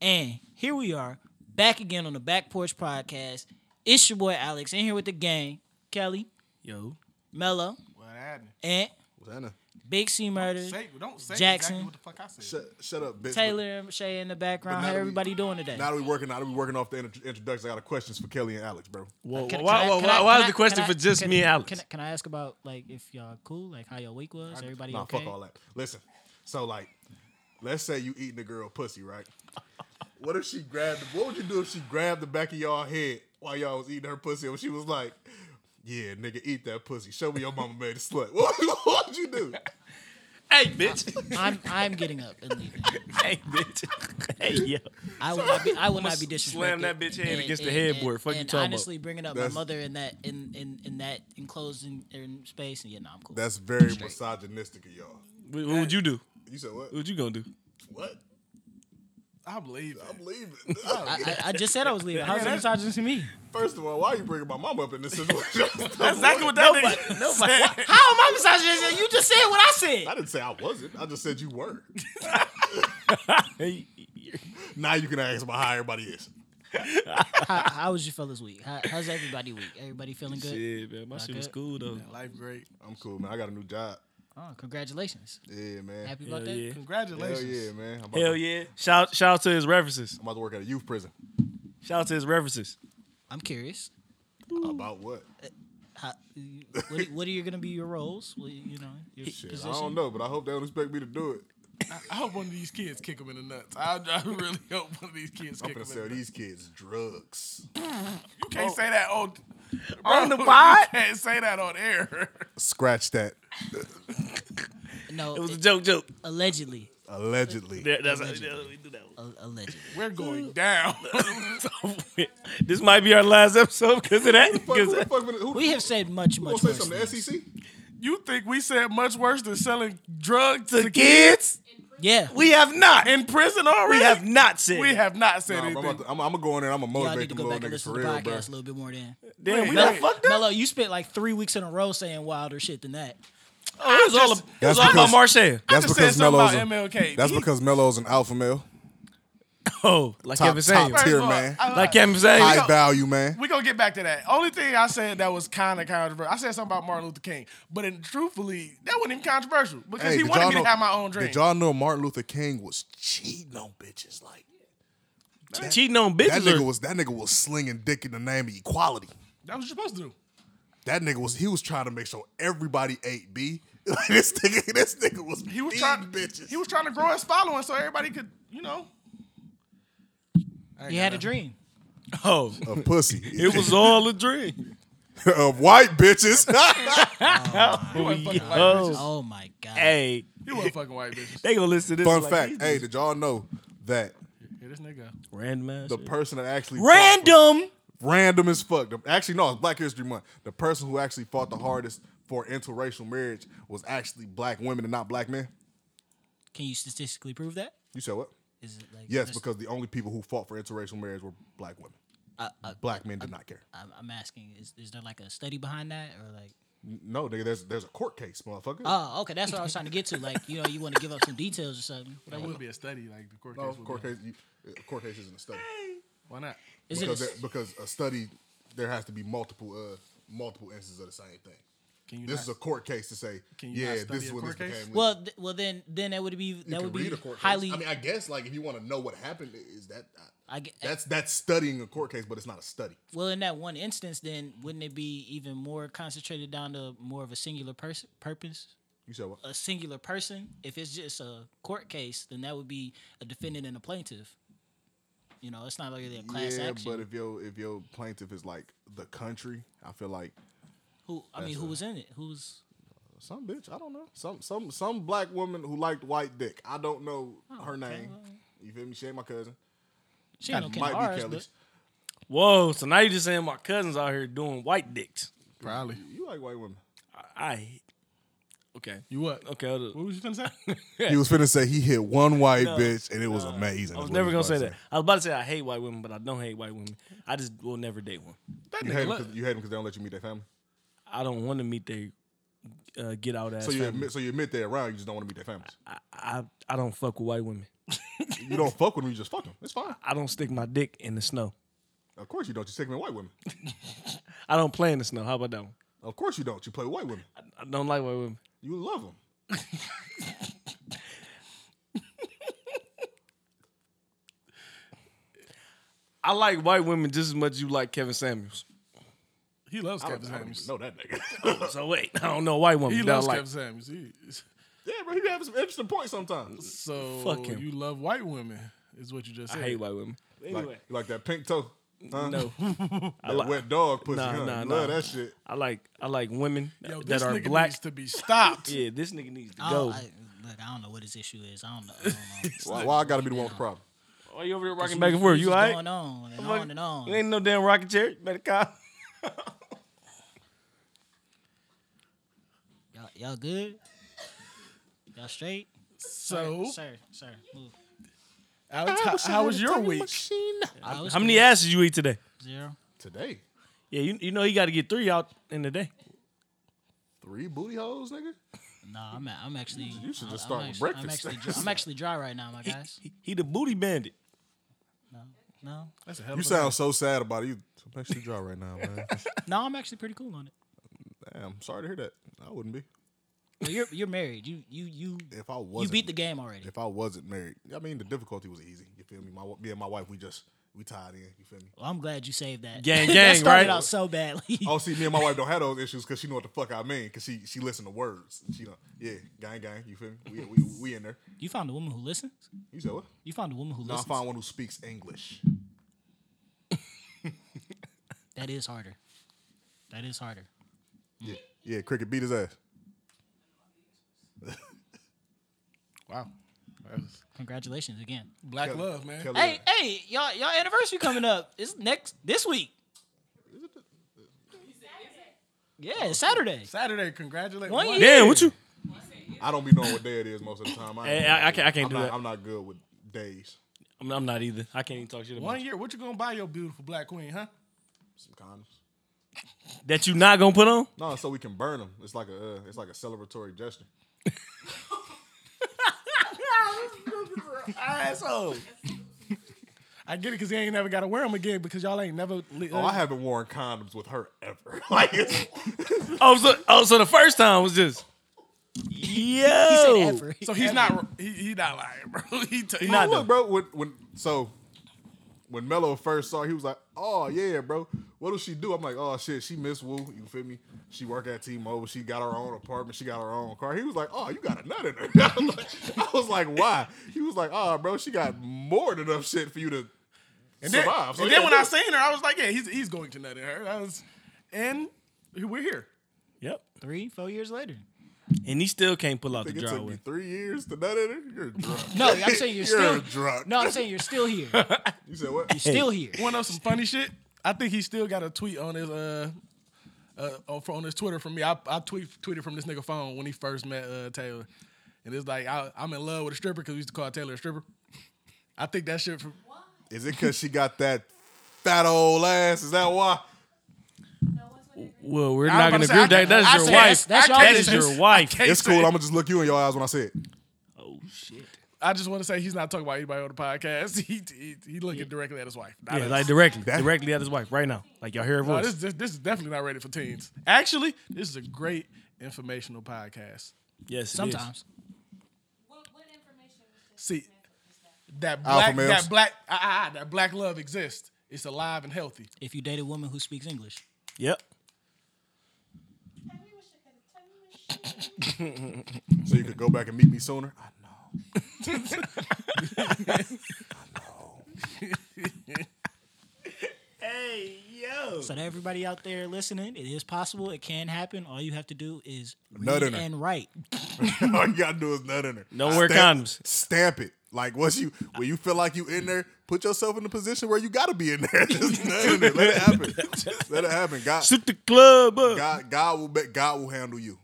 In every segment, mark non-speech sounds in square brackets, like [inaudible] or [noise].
And here we are, back again on the Back Porch Podcast. It's your boy Alex in here with the gang. Kelly, Yo. Mello, What happened? Ant, What's happening? Big C Murder, Say, don't say Jackson. exactly what the fuck I said. Shut, shut up, bitch. Taylor, and Shay in the background. How that we- everybody doing today? Now that we working, now that we working off the intro- introductions, I got a questions for Kelly and Alex, bro. Well, Can- why, can I- why, can I- why can is I- the question can I- for just can- me and Alex? Can, I- can I ask about like if y'all cool, like how your week was? Everybody nah, okay? fuck all that. Listen, so like, let's say you eating a girl pussy, right? [laughs] what if she grabbed? What would you do if she grabbed the back of y'all head while y'all was eating her pussy, and she was like, "Yeah, nigga, eat that pussy. Show me your mama made a slut." [laughs] What, what would you do? hey, bitch. I'm I'm getting up and leaving. [laughs] hey, bitch. hey, yo. I will not be. I will not be disrespected. slam that bitch head And- against the headboard. And, Fuck you and talking about. honestly, bringing up That's- my mother in that in in, in that enclosed in, in space, and yeah, no, I'm cool. That's very misogynistic of y'all. What, what would you do? You said what? What you gonna do? What? I believe it. I'm leaving. [laughs] I, I, I just said I was leaving. How's that misogynist to me? First of all, why are you bringing my mom up in this situation? [laughs] That's exactly what that nigga Nobody. How am I misogynist? You just said what I said. I didn't say I wasn't. I just said you were. [laughs] Now you can ask about how everybody is. How, how was your fellas week? How, how's everybody week? Everybody feeling good? Shit, man. My shit was cool, though. Life great. I'm cool, man. I got a new job. Oh, congratulations! Yeah, man. Happy Hell about that. yeah. Hell Congratulations. yeah, man. I'm about, Hell to, yeah. Shout, shout out to his references. I'm about to work at a youth prison. Shout out to his references. I'm curious. About what? Uh, how, what, what are you gonna be your roles? What, you know, your Shit, position. I don't know, but I hope they don't expect me to do it. I hope one of these kids kick him in the nuts. I, I really hope one of these kids I'm kick gonna in sell the nuts. these kids drugs. You can't oh. say that on, On the [laughs] pod? You can't say that on air. Scratch that. No, It was a joke, joke. allegedly. Allegedly. That- That's how that's how we do that one. A- allegedly. We're uh, going down. [laughs] [laughs] this might be our last episode because of that. Fuck, 'cause who the that- fuck would- who, We have said much, who much gonna worse. say something? The. SEC? you think we said much worse than selling drugs the to kids, Yeah, we have not. in prison already? we have not said. We have not said Nah, bro, I'm, anything. to, I'm, I'm gonna go in there. I'm gonna y'all motivate need to them go little back and niggas listen to the real, bro. podcast a little bit more. Then, Damn, we Wait, done wait. fucked up. Mello, you spent like three weeks in a row saying wilder shit than that. Oh, it was all, just- it was That's all about because- Marshall. I That's just because said something Mello's. about A, MLK. that's He- because Mello's an alpha male, [laughs] Oh, like top, Kevin top saying. First tier of all, man, I- Like Kevin saying. high value man. We're gonna get back to that. Only thing I said that was kind of controversial. I said something about Martin Luther King, but in, truthfully, that wasn't even controversial because he did wanted y'all me to know- have my own dream. Did y'all know Martin Luther King was cheating on bitches? Like cheating on that bitches. nigga or- was that nigga was slinging dick in the name of equality. That was what you're supposed to do. That nigga was he was trying to make sure everybody ate B. [laughs] Like this nigga, this nigga was He was eating trying. bitches. He was trying to grow his following so everybody could, you know. He had a dream. oh, a pussy. [laughs] it was all a dream. [laughs] of white bitches. Oh, he wasn't fucking white oh. bitches. Oh my god. Hey, He wasn't fucking white bitches. they gonna listen to this. Fun like, fact. these Hey, did y'all know that Here this nigga. random ass. the shit. person that actually Random. random as fuck. The- Actually, no, it's Black History Month. The person who actually fought the hardest for interracial marriage was actually black women and not black men. Can you statistically prove that? You said what? Is it like Yes, because the only people who fought for interracial marriage were black women. I, I, Black men did not care. I'm, I'm asking, is, is there like a study behind that or like? No, nigga, there's there's a court case, motherfucker. Oh, okay, that's what I was trying to get to. Like, you know, you want to give up some details or something. That Like, would be a study, like the court case. no, would court be. case. You, court case isn't a study Why not? is it? because A, there- because a study there has to be multiple uh multiple instances of the same thing. Can you This not, is a court case to say, Can you yeah, not study this is a when this court case? became. well, th- well, then, then that would be that can would be read court highly. case. I mean, I guess like if you want to know what happened, is that uh, I get, that's that's studying a court case, but it's not a study. well, in that one instance, then wouldn't it be even more concentrated down to more of a singular person purpose? You said what? A singular person. If it's just a court case, then that would be a defendant and a plaintiff. You know, it's not like a class yeah, action. but if your if your plaintiff is like the country, I feel like who? I mean, who a- was in it? Who's? some bitch. I don't know. Some some some black woman who liked white dick. I don't know oh, her Oh, okay, name. well. You feel me? She ain't my cousin. She ain't no Ken Might be but Kelly's. Whoa, so now you just saying my cousins out here doing white dicks. Probably. You like white women? I, I okay, You what? okay. hold up. What was you finna say? [laughs] He was finna say he hit one white No, bitch and it was amazing. I was never he gonna say about that. I was about to say I hate white women, but I don't hate white women. I just will never date one. That You nigga hate them look- because you hate them because they don't let you meet their family. I don't want to meet their uh, get out ass. So you family. admit, so you admit they're around. You just don't want to meet their families. I, I I don't fuck with white women. You don't fuck with them, you just fuck them. It's fine. I don't stick my dick in the snow. Of course you don't. You stick them in white women. [laughs] I don't play in the snow. How about that one? Of course you don't. You play with white women. I don't like white women. You love them. [laughs] I like white women just as much as you like Kevin Samuels. He loves I Kevin don't, I don't even Samuels. know that nigga. [laughs] So wait, I don't know white women. He that loves like. Kevin Samuels. He, yeah, bro. He have some interesting points sometimes. so Fuck him. you love white women, is what you just said. I said. hate white women. Like, you like that pink toe. Huh? No, [laughs] I That like. wet dog pussy. Nah, huh? nah, you nah. love that shit. I like. I like women Yo, that this are nigga black. needs to be stopped. [laughs] Yeah, this nigga needs to oh, I go. don't, I, look, I don't know what his issue is. I don't know. I don't know. Why, why I gotta be the one with the problem? Why you over there rocking back and forth? you You just alright? Going on and Fuck. on and on. You ain't no damn rocking chair. You better call. [laughs] Y'all, y'all good? Y'all straight? So, Sir, sir, move. Alex, how, how was your week? I was How many good. asses you eat today? Zero. Today, Yeah, you you know you got to get three out in the day. three booty holes, nigga. Nah, I'm a- I'm actually. You should just I'm start with actually- I'm breakfast. actually, dry, [laughs] I'm actually dry right now, my guys. He, he the booty bandit. No, no, That's a hell You sound so sad about it. You I'm actually dry right now, man. [laughs] no. I'm actually pretty cool on it. Damn, sorry to hear that. I wouldn't be Well, you're you're married. You you you if I wasn't. beat the game already. if I wasn't married. I mean, the difficulty was easy. You feel me? My me and my wife, we just we tied in. You feel me? Well, I'm glad you saved that. Gang, [laughs] that gang, started right? out so badly. Oh, see, me and my wife [laughs] don't have those issues because she know what the fuck I mean. Because she she listen to words. She don't. Yeah, gang, gang. You feel me? We we, we in there. You found a woman who listens. You said what? You found a woman who No, I listens. found one who speaks English. That is harder. That is harder. Yeah, yeah. Cricket beat his ass. [laughs] Wow. Congratulations again. black Kelly- love, man. Kelly- Hey, hey, y'all, y'all anniversary coming up. It's next this week. Yeah, it's Saturday. Saturday, congratulations. One One- year. Damn, what you? I don't be knowing what day it is most of the time. I, Hey, I- I can't- I can't I'm do not, that. I'm not good with days. I'm, I'm not either. I can't even talk shit about One year. What you gonna buy your beautiful black queen, huh? Some condoms. that you not gonna put on. No, so we can burn them. It's like a uh, it's like a celebratory gesture. [laughs] Asshole. I get it because he ain't never got to wear them again because y'all ain't never. Li- Oh, I haven't worn condoms with her ever. [laughs] like it's, [laughs] Oh, so oh, so the first time was just. He said Yo, ever. so he's not. He, he not lying, bro. He, t- he No, not look, bro. When when so when Mello first saw, her, he was like, "Oh yeah, bro. What does she do?" I'm like, "Oh shit, she Miss Wu. You feel me? She work at T-Mobile. She got her own apartment. She got her own car." He was like, "Oh, you got a nut in her." [laughs] I was like, I was like, "Why?" He was like, "Oh, bro, she got more than enough shit for you to And then, survive." So and yeah, then when I seen her, I was like, yeah, he's he's going to nut in her. That was, and we're here. Yep. Three, four years later. And he still can't pull out the think it took me driveway. three years to nut in her. You're [laughs] drunk. No, I'm saying you're, [laughs] still. drunk. No, I'm saying you're still here. [laughs] You said what? You're still here. Want to know some funny shit? I think he still got a tweet on his uh, uh on, on his Twitter from me. I, I tweet tweeted from this nigga phone when he first met uh Taylor, and it's like I, I'm in love with a stripper because we used to call Taylor a stripper. I think that shit from Is it because she got that fat old ass? Is that why? Well, we're I not gonna about agree say, with I that. That's your wife. can't- that's That your is your wife. can't It's cool. I'm gonna just look you in your eyes when I say it. Oh shit. I just want to say he's not talking about anybody on the podcast. [laughs] He he, he looking directly at his wife. not Yeah, us. like directly, That- directly at his wife right now. Like y'all hear her No, voice. this, this this is definitely not ready for teens. Actually, this is a great informational podcast. yes, it is. Sometimes. What, what information was? See, that black that black ah, ah, that black love exists. It's alive and healthy. If you date a woman who speaks English, Yep. I wish I could have told you. So you could go back and meet me sooner. I know. I [laughs] know. Hey yo. so to everybody out there listening, it is possible. It can happen. All you have to do is Nut read in her. and write. [laughs] All you gotta do is nut in her. Don't wear Stamp- condoms. Stamp it. Like once you when you feel like you in there, put yourself in the position where you gotta be in there. [laughs] Just nut in there. Let it happen. Let it happen. God, Shoot the club up. God, God will bet. God will handle you.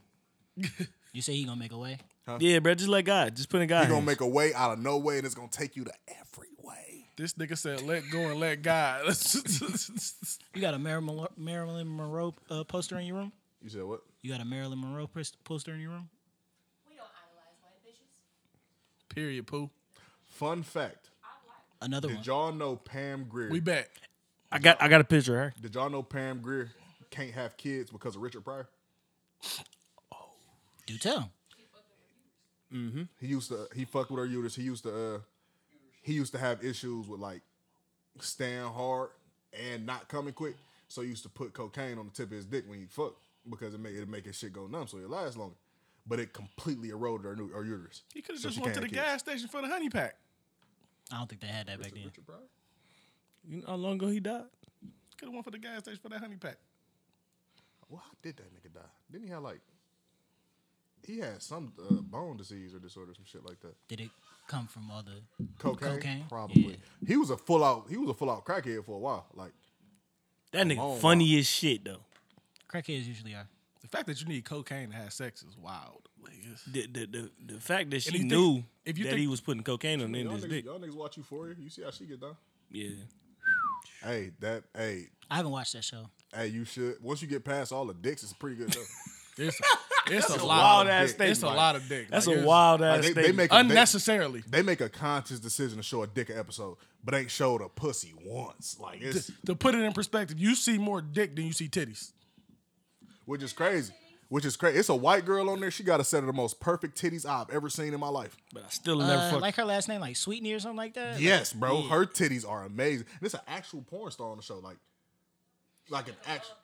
You say he gonna make a way. Yeah, bro. Just let God. Just put in God. He gonna hands. make a way out of no way, and it's gonna take you to every way. This nigga said, "Let go and let God." [laughs] You got a Marilyn, Marilyn Monroe uh, poster in your room. You said what? You got a Marilyn Monroe poster in your room. We don't idolize white bitches. Period. Pooh. Fun fact: Another one. Did y'all know Pam Grier? We bet. I got I got a picture of her. Did y'all know Pam Grier can't have kids because of Richard Pryor? Do tell. Mhm. He used to he fucked with her uterus. He used to uh he used to have issues with like staying hard and not coming quick. So he used to put cocaine on the tip of his dick when he fucked because it made it make his shit go numb so it lasts longer. But it completely eroded her, nu- her uterus. He could have So just went to the have gas station for the honey pack. I don't think they had that back then. Richard Pryor? You know how long ago he died? Could have went for the gas station for that honey pack. Well, how did that nigga die? Didn't he have like he had some uh, bone disease or disorder, some shit like that. Did it come from all the Cocaine, Cocaine? probably. He was a full out. He was a full out crackhead for a while. Like That nigga on, funny as shit though. crackheads usually are? The fact that you need cocaine to have sex is wild. Like, The the the, the fact that she you think- knew if you that think- he was putting cocaine on the end y'all his niggas, dick. y'all niggas watch Euphoria. You see how she get down? Yeah. Hey, that hey I haven't watched that show. hey. You should once you get past all the dicks, it's a pretty good show. It's, [laughs] it's a a lot. wild of ass dick. It's a lot of dick. That's Like, a it's wild Like, ass they, they make a, they, unnecessarily. they make a conscious decision to show a dick episode, but ain't showed a pussy once. Like it's to, to put it in perspective, you see more dick than you see titties. which is crazy. Which is crazy. It's a white girl on there. She got a set of the most perfect titties I've ever seen in my life. but I still never Uh, fucked. like her last name, like Sweetney or something like that. Yes, bro. Yeah. Her titties are amazing. And it's an actual porn star on the show. Like, like an actual,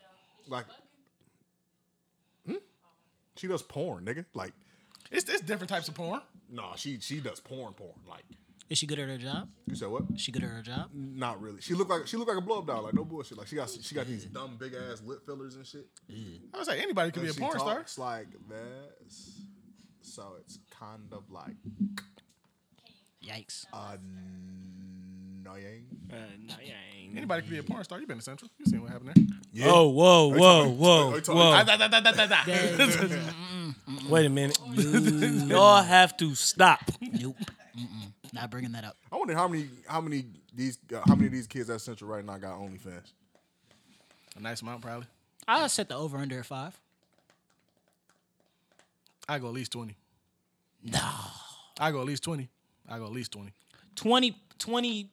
like? She does porn, nigga. Like, It's, it's different types of porn. no, she she does porn, porn. Like, Is she good at her job? you said what? she good at her job? Not really. She looked like she looked like a blow up doll. Like no bullshit. Like she got she got these dumb big ass lip fillers and shit. I was like, anybody could be And a she porn star. talks like this. So it's kind of like Yikes. Uh, nah, yeah, I. Anybody could be a porn star. You been to Central. You seen what happened there. Yeah. Oh, whoa, whoa, whoa, Are you talking- whoa! [laughs] [laughs] Wait a minute. [laughs] Y'all have to stop. Nope. Mm-mm. Not bringing that up. I wonder how many how many these uh, how many of these kids at Central right now got OnlyFans. A nice amount, probably. I'll set the over under at five. I go at least twenty. No. I go at least twenty. I go at least twenty. 20, 20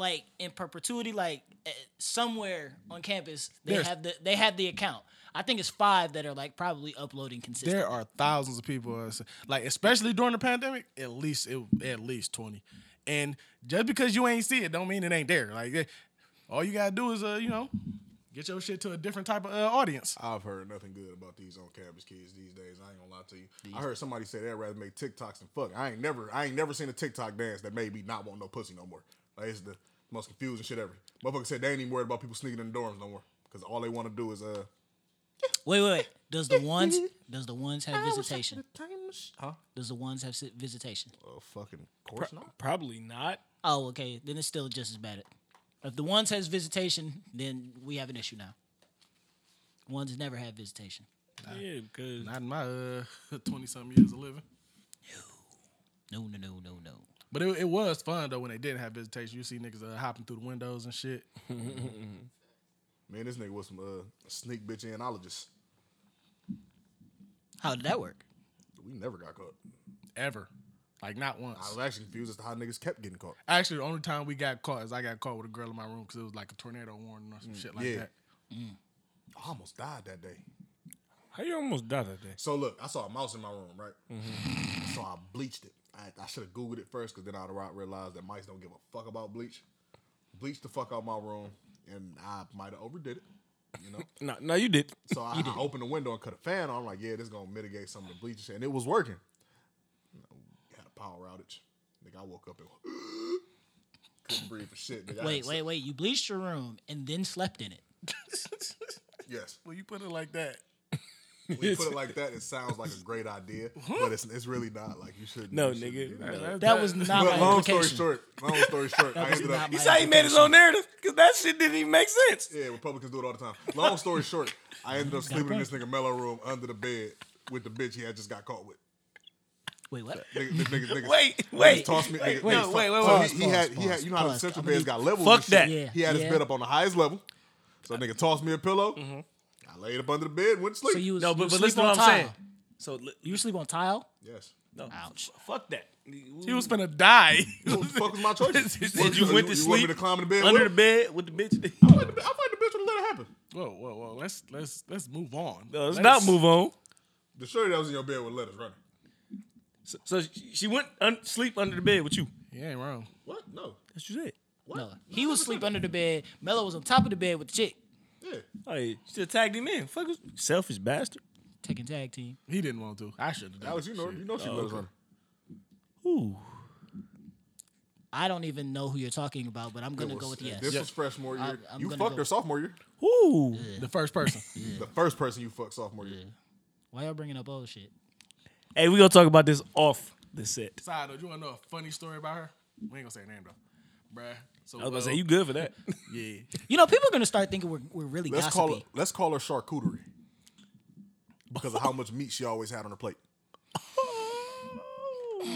like in perpetuity, like eh, somewhere on campus, they There's- have the they have the account. I think it's five that are like probably uploading consistently. There are thousands of people, uh, like especially during the pandemic. At least it, at least twenty. And just because you ain't see it, don't mean it ain't there. Like eh, all you gotta do is, uh, you know, get your shit to a different type of uh, audience. I've heard nothing good about these on campus kids these days. I ain't gonna lie to you. I heard somebody say they'd rather make TikToks than fuck. I ain't never I ain't never seen a TikTok dance that made me not want no pussy no more. Like it's the most confusing shit ever. Motherfucker said they ain't even worried about people sneaking in the dorms no more. Cause all they want to do is uh Wait, wait, wait. Does the ones [laughs] does the ones have visitation? Huh? Does the ones have visitation? Oh fucking course not. Probably not. Oh, okay. Then it's still just as bad. If the ones has visitation, then we have an issue now. Ones never had visitation. Yeah, because Not in my uh [laughs] twenty something years of living. No, no, no, no, no. But it, it was fun though when they didn't have visitation. You see niggas uh, hopping through the windows and shit. [laughs] Man, this nigga was some uh sneak bitch analogist. How did that work? We never got caught. Ever, like not once. I was actually confused as to how niggas kept getting caught. Actually, the only time we got caught is I got caught with a girl in my room because it was like a tornado warning or some shit like yeah. that. I almost died that day. How you almost died that day? So look, I saw a mouse in my room, right? Mm-hmm. So I bleached it. I, I should have googled it first, because then I'd have realized that mice don't give a fuck about bleach. Bleached the fuck out my room, and I might have overdid it. You know. [laughs] No, no, you did. So I, [laughs] I opened the window and cut a fan on. I'm like, yeah, this is gonna mitigate some of the bleach and. And it was working. You know, had a power outage. Nigga, I woke up and [gasps] couldn't breathe for shit. Nigga, I Wait, had wait, wait. You bleached your room and then slept in it. [laughs] Yes. Well, you put it like that. When you [laughs] put it like that, it sounds like a great idea, but it's it's really not. Like you should. No, you shouldn't nigga. do that. That was not But my long story short, long story [laughs] short, I ended up. my He said he made his own narrative because that shit didn't even make sense. Yeah, Republicans do it all the time. Long story short, I ended up sleeping in this nigga Mello room under the bed with the bitch he had just got caught with. Wait, what? Nigga, this nigga, nigga, [laughs] Wait, niggas wait, tossed me. wait, nigga, wait, niggas wait, tossed- wait, so wait. he, he had, Pause, he had, you know how the central I'm gonna beds got levels. Fuck that. Yeah, He had his bed up on the highest level. So nigga tossed me a pillow. I laid up under the bed, went to sleep. So you was, No, but, was but sleep listen to on what I'm saying. tile. So li- You sleep on tile? yes. No, Ouch. Fuck that. He was finna die. What the fuck was my choice? [laughs] He said you went to You want me sleep to climb in the bed under the with him? bed with the bitch. I fight the, I fight the bitch and let it happen. whoa, whoa, whoa. Let's let's let's move on. No, let's not move on. The shorty that was in your bed with letters running. So, so she- she went un- sleep under the bed with you. You ain't wrong. What? No. That's what you said. No, he was sleep under the bed. Mello was on top of the bed with the chick. Yeah. Oh, yeah. She should have tagged him in. Fuck, selfish bastard. Taking tag team. He didn't want to. I should have. Alex, you know, you know she oh, letters running. Ooh. I don't even know who you're talking about, but I'm gonna It go with yes. This was freshman year. I'm- I'm you gonna fucked go- her sophomore year. Ooh. The first person. [laughs] The first person you fucked sophomore year. Why y'all bringing up old shit? Hey, we gonna talk about this off the set. Side note, you wanna know a funny story about her? We ain't gonna say her name though. Bruh. So I was about to say Will- you good for that. [laughs] Yeah. You know, people are gonna start thinking we're we're really Let's gossipy. call her. Let's call her charcuterie because of how much meat she always had on her plate. [laughs]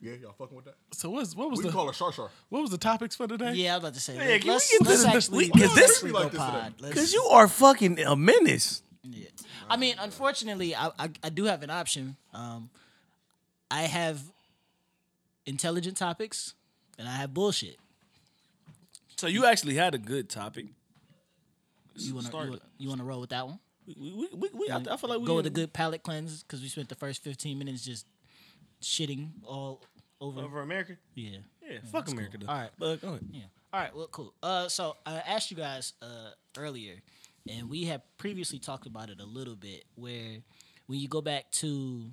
Yeah, y'all fucking with that? So what's what was We the can call her Shar Shar. what was the topics for today? Yeah, I was about to say. Yeah, let- can we let's get let's this- actually we- 'cause this- let's like this pod. today. Let's- Cause you are fucking a menace. Yeah. I mean, unfortunately, I, I I do have an option. Um, I have intelligent topics, and I have bullshit. So you actually had a good topic. You wanna you, wanna- roll with that one? We, we, we, we, I, I feel like we go with a good palate cleanse because we spent the first fifteen minutes just shitting all over. over America. Yeah. Yeah, fuck America. Though. All right. but go ahead. Yeah. All right. Well, cool. Uh, so I asked you guys uh earlier, and we have previously talked about it a little bit, where when you go back to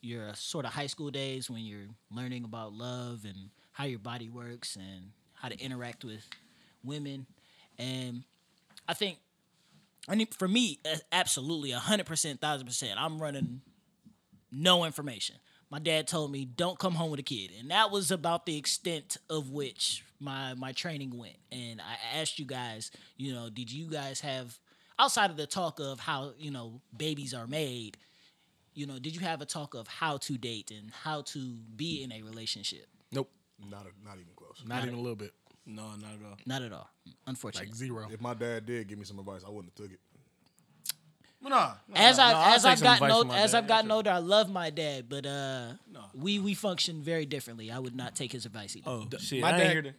your uh, sort of high school days when you're learning about love and how your body works and how to interact with women, and I think, I mean, for me, absolutely, hundred percent, thousand percent, I'm running no information. My dad told me don't come home with a kid, and that was about the extent of which my my training went. And I asked you guys, you know, did you guys have outside of the talk of how you know babies are made, you know, did you have a talk of how to date and how to be in a relationship? Nope. Not a, not even close. Not even a little bit. No, not at all. Not at all, unfortunately. Like zero. If my dad did give me some advice, I wouldn't have took it. Well, nah, as nah, I nah, as I've gotten advice older, as dad. I've gotten older, I love my dad, but uh, we we function very differently. I would not take his advice either. Oh shit! my I dad- ain't hear the.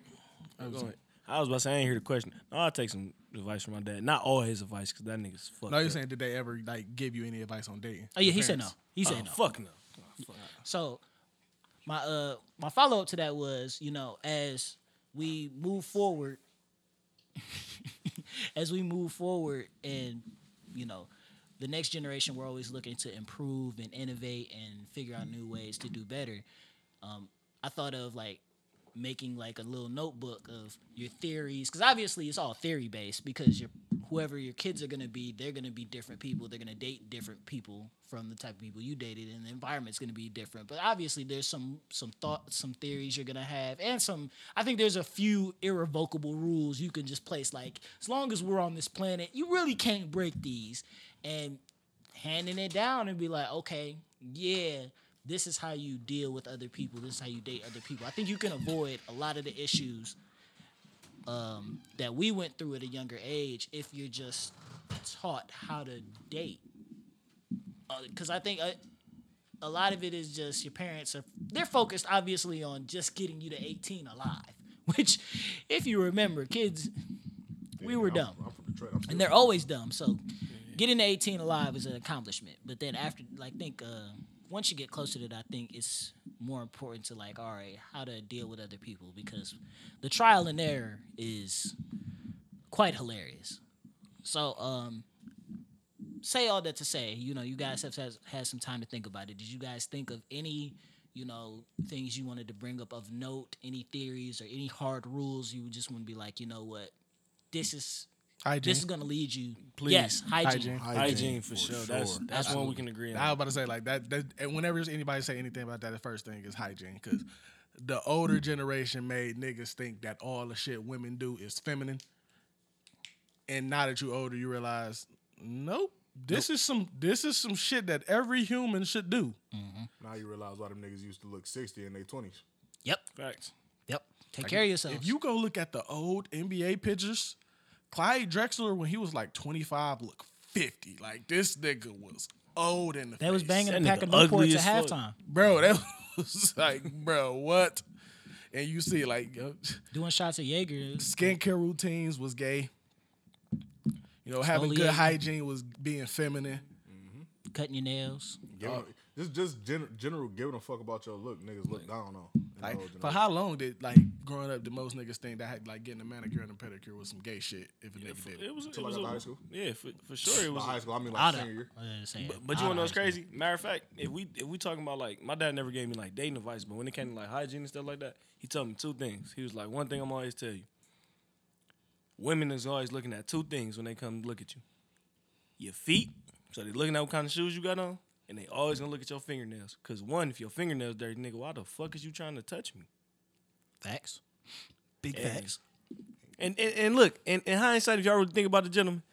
Oh, go ahead. I was about to say I ain't hear the question. No, I'll take some advice from my dad. Not all his advice, because that nigga's fucked. No, you're up. saying did they ever like give you any advice on dating? Oh yeah, he Your said no. He said Oh, no. Fuck no. So my uh my follow up to that was, you know, as we move forward [laughs] as we move forward and you know, the next generation we're always looking to improve and innovate and figure out new ways to do better. Um I thought of like making like a little notebook of your theories because obviously it's all theory based because your whoever your kids are going to be they're going to be different people they're going to date different people from the type of people you dated and the environment's going to be different. But obviously there's some some thoughts some theories you're going to have and some i think there's a few irrevocable rules you can just place like as long as we're on this planet you really can't break these. And handing it down and be like okay yeah this is how you deal with other people. This is how you date other people. I think you can avoid a lot of the issues um, that we went through at a younger age if you're just taught how to date. Because I think a, a lot of it is just your parents are they're focused obviously on just getting you to 18 alive. [laughs] Which, if you remember, kids, we were I'm- dumb I'm Detroit. And they're always dumb. So getting to 18 alive is an accomplishment. But then after, like, think uh, once you get closer to it, I think it's more important to like, all right, how to deal with other people because the trial and error is quite hilarious. So, um, say all that to say, you know, you guys have had, had some time to think about it. Did you guys think of any? You know, things you wanted to bring up of note, any theories or any hard rules you just want to be like, you know what, this is Hygiene. this is gonna lead you. Please. Yes, hygiene. Hygiene. Hygiene for, sure. That's that's one we can agree on. I was about to say like that. that and whenever anybody say anything about that, the first thing is hygiene because the older generation made niggas think that all the shit women do is feminine, and now that you're older, you realize nope. This is some this is some shit that every human should do. Mm-hmm. Now you realize why them niggas used to look 60 in their 20s. Yep, Facts. yep. Take care of yourself. If you go look at the old NBA pictures, Clyde Drexler when he was like 25 looked 50. Like this nigga was old in the They was face. banging a That pack of Newports at halftime, bro. That was [laughs] like, bro, what? And you see, like, uh, doing shots of Jaeger. skincare routines was gay. You know, having good hygiene was being feminine. cutting your nails. Giving, just just gen- general giving a fuck about your look, niggas look down on. In the Like, for generation. how long did like growing up, the most niggas think that had, like getting a manicure and a pedicure was some gay shit? If a nigga did it, It was, it was got a- high school? Yeah, for, for sure it was. High school, I mean like Out of, senior year. saying, But, but you out wanna know of what's high school. crazy? Matter of fact, if we if we talking about like my dad never gave me like dating advice, but when it came to like hygiene and stuff like that, he told me two things. He was like, one thing I'm always tell you. Women is always looking at two things when they come look at you. Your feet, so they looking at what kind of shoes you got on, and they always gonna look at your fingernails. Cause one, if your fingernails dirty, nigga, why the fuck is you trying to touch me? Facts. Big Yeah. facts. And and, and look, in, in hindsight, if y'all really think about the gentleman,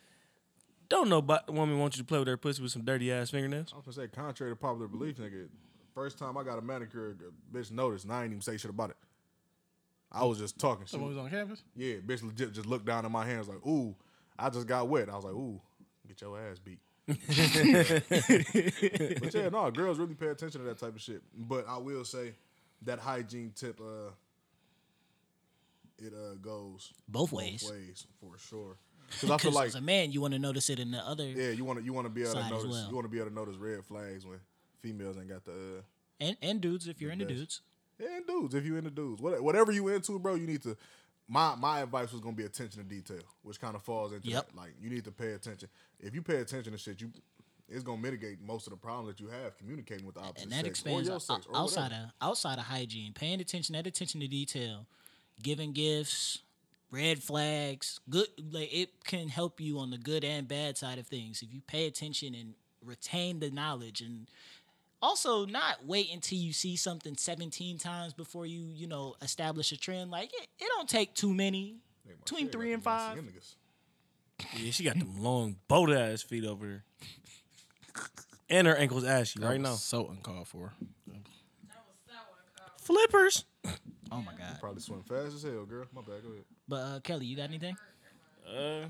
don't know about woman want you to play with her pussy with some dirty ass fingernails. I was gonna say, contrary to popular belief, nigga, first time I got a manicure, a bitch noticed, and I ain't even say shit about it. I was just talking shit. someone was on campus. Yeah, bitch legit just looked down at my hands like, ooh, I just got wet. I was like, ooh, get your ass beat. [laughs] but yeah, no, girls really pay attention to that type of shit. But I will say that hygiene tip, uh, it uh goes Both ways. both ways for sure. Because I feel like as a man, you want to notice it in the other, yeah, you want to you want to be able to notice well. you want to be able to notice red flags when females ain't got the. Uh, and, and dudes if you're into best. dudes. Yeah, and dudes, if you're into dudes, What- whatever you into, bro, you need to. My my advice was gonna be attention to detail, which kind of falls into Yep. that. Like you need to pay attention. If you pay attention to shit, you it's gonna mitigate most of the problems that you have communicating with the opposite and that sex expands or your sex or outside whatever. of outside of hygiene, paying attention, that attention to detail, giving gifts, red flags, good like it can help you on the good and bad side of things if you pay attention and retain the knowledge and also not wait until you see something 17 times before you you know establish a trend like it, it don't take too many between three and five Yeah, she got them long boat ass feet over there. And her ankles are ashy right now. so uncalled for. Flippers. oh my god Probably swim fast as hell, girl. My bad. Go ahead. but uh kelly you got anything Uh,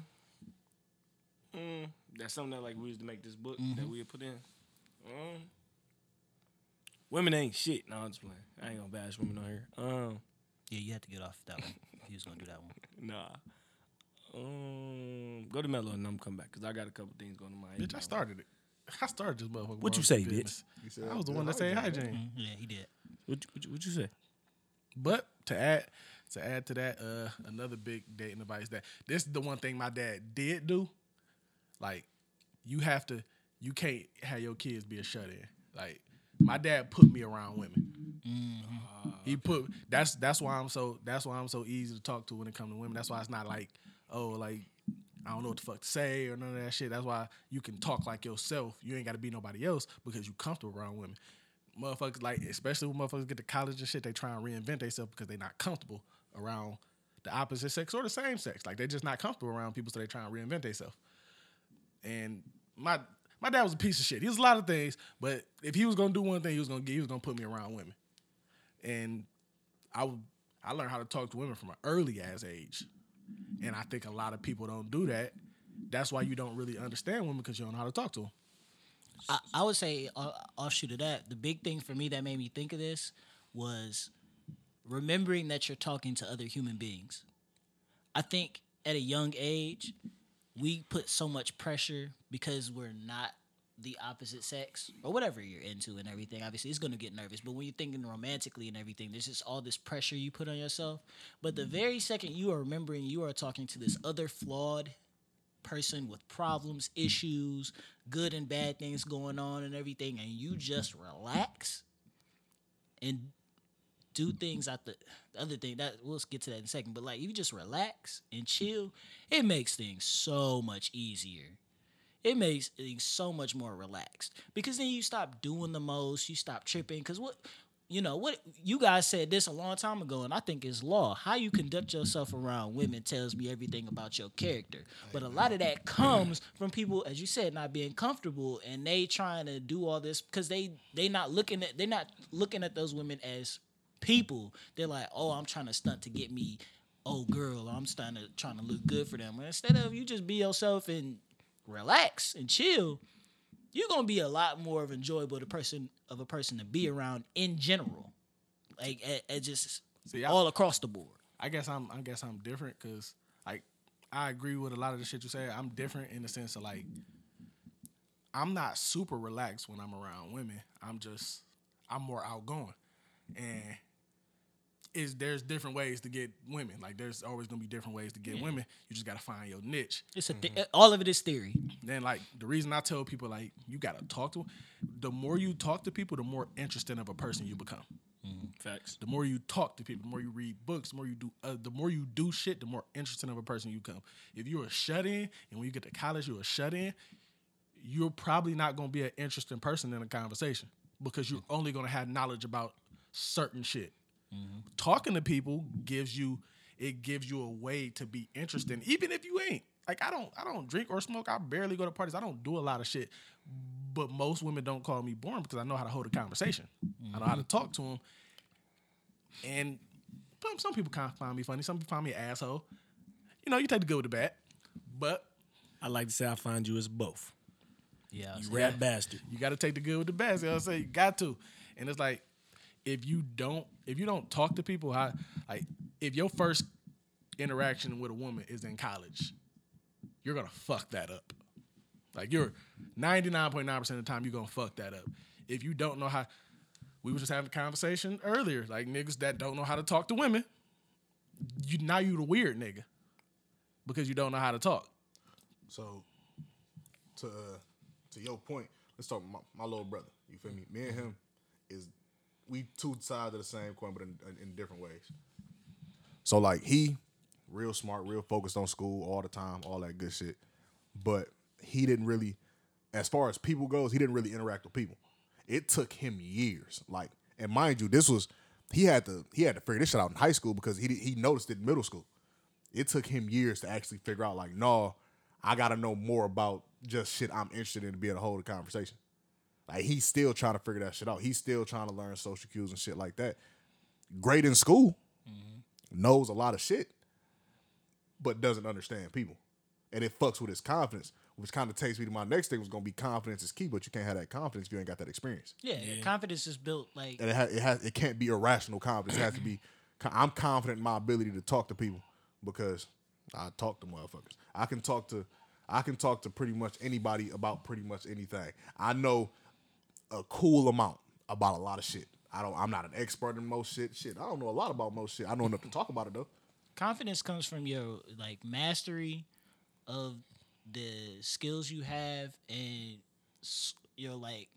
mm, that's something that like we used to make this book that we had put in. Um, women ain't shit. No, I'm just playing. I ain't gonna bash women on here. Um, yeah you have to get off that one if you was gonna do that one [laughs] nah. Um, go to Mello and I'm come back because I got a couple things going on my head. Bitch, I started it. I started this motherfucker. What you say, bitch? You said I was the one that said hygiene. hygiene. Mhm, yeah he did What you, what you, what you say? But to add to add to that, uh, another big dating advice that this is the one thing my dad did do. Like, you have to, you can't have your kids be a shut in. Like, my dad put me around women. Mm-hmm. He put that's that's why I'm so that's why I'm so easy to talk to when it comes to women. That's why it's not like oh like I don't know what the fuck to say or none of that shit. That's why you can talk like yourself. You ain't got to be nobody else because you comfortable around women. Motherfuckers like especially when motherfuckers get to college and shit, they try and reinvent themselves because they're not comfortable around the opposite sex or the same sex. Like they're just not comfortable around people, so they try and reinvent themselves. And my my dad was a piece of shit. He was a lot of things, but if he was gonna do one thing, he was gonna get, he was gonna put me around women. And I would I learned how to talk to women from an early ass age. And I think a lot of people don't do that. That's why you don't really understand women because you don't know how to talk to them. I, I would say uh, offshoot of that, the big thing for me that made me think of this was remembering that you're talking to other human beings. I think at a young age, we put so much pressure because we're not the opposite sex or whatever you're into and everything. Obviously, it's gonna get nervous, but when you're thinking romantically and everything, there's just all this pressure you put on yourself. But the very second you are remembering you are talking to this other flawed person with problems, issues, good and bad things going on and everything, and you just relax and do things at the, the other thing that we'll get to that in a second. But like if you just relax and chill, it makes things so much easier. It makes things so much more relaxed because then you stop doing the most, you stop tripping. Because what you know, what you guys said this a long time ago, and I think it's law. How you conduct yourself around women tells me everything about your character. But a lot of that comes from people, as you said, not being comfortable and they trying to do all this because they they not looking at they're not looking at those women as people. They're like, oh, I'm trying to stunt to get me, oh girl, I'm starting to trying to look good for them. Instead of you just be yourself and relax and chill, you're gonna be a lot more of enjoyable to person of a person to be around in general, like at, at just See, I- all across the board. I guess I'm I guess I'm different because like I agree with a lot of the shit you say. I'm different in the sense of like I'm not super relaxed when I'm around women. I'm just I'm more outgoing. And is there's different ways to get women. Like there's always gonna be different ways to get women. You just gotta find your niche. It's a th- all of it is theory. Then like the reason I tell people like you gotta talk to the more you talk to people, the more interesting of a person you become Facts. the more you talk to people, the more you read books, the more you do, uh, the more you do shit, the more interesting of a person you become. If you're a shut in, and when you get to college, you're a shut in, you're probably not going to be an interesting person in a conversation because you're only going to have knowledge about certain shit. Talking to people gives you, it gives you a way to be interesting, even if you ain't. Like I don't, I don't drink or smoke. I barely go to parties. I don't do a lot of shit. But most women don't call me boring because I know how to hold a conversation. I know how to mm-hmm. talk to them. And some- some people kind of find me funny. Some people find me an asshole. You know, you take the good with the bad. But I like to say I find you as both. Yeah, You rat bastard. you got to take the good with the bad. You know what I'm saying? You got to. And it's like, if you don't, if you don't talk to people, how like if your first interaction with a woman is in college, you're gonna fuck that up. Like you're 99.9% of the time you're gonna fuck that up. If you don't know how we was just having a conversation earlier, like niggas that don't know how to talk to women, you now you the weird nigga. Because you don't know how to talk. So, to uh, to your point, let's talk my, my little brother. You feel me? Me and him is we two sides of the same coin, but in, in, in different ways. So like he, real smart, real focused on school all the time, all that good shit. But he didn't really, as far as people goes, he didn't really interact with people. It took him years. Like, and mind you, this was he had to he had to figure this shit out in high school because he he noticed it in middle school it took him years to actually figure out like, no, I gotta know more about just shit I'm interested in to be able to hold a conversation. Like he's still trying to figure that shit out. He's still trying to learn social cues and shit like that. Great in school, mm-hmm. knows a lot of shit, but doesn't understand people. And it fucks with his confidence, which kind of takes me to my next thing was gonna be confidence is key, but you can't have that confidence if you ain't got that experience. yeah, confidence is built like And it has, it has it can't be irrational confidence. It has to be [clears throat] I'm confident in my ability to talk to people because I talk to motherfuckers. I can talk to I can talk to pretty much anybody about pretty much anything. I know a cool amount about a lot of shit. I don't I'm not an expert in most shit. Shit, I don't know a lot about most shit. I know enough to talk about it though. confidence comes from your like mastery of the skills you have and your like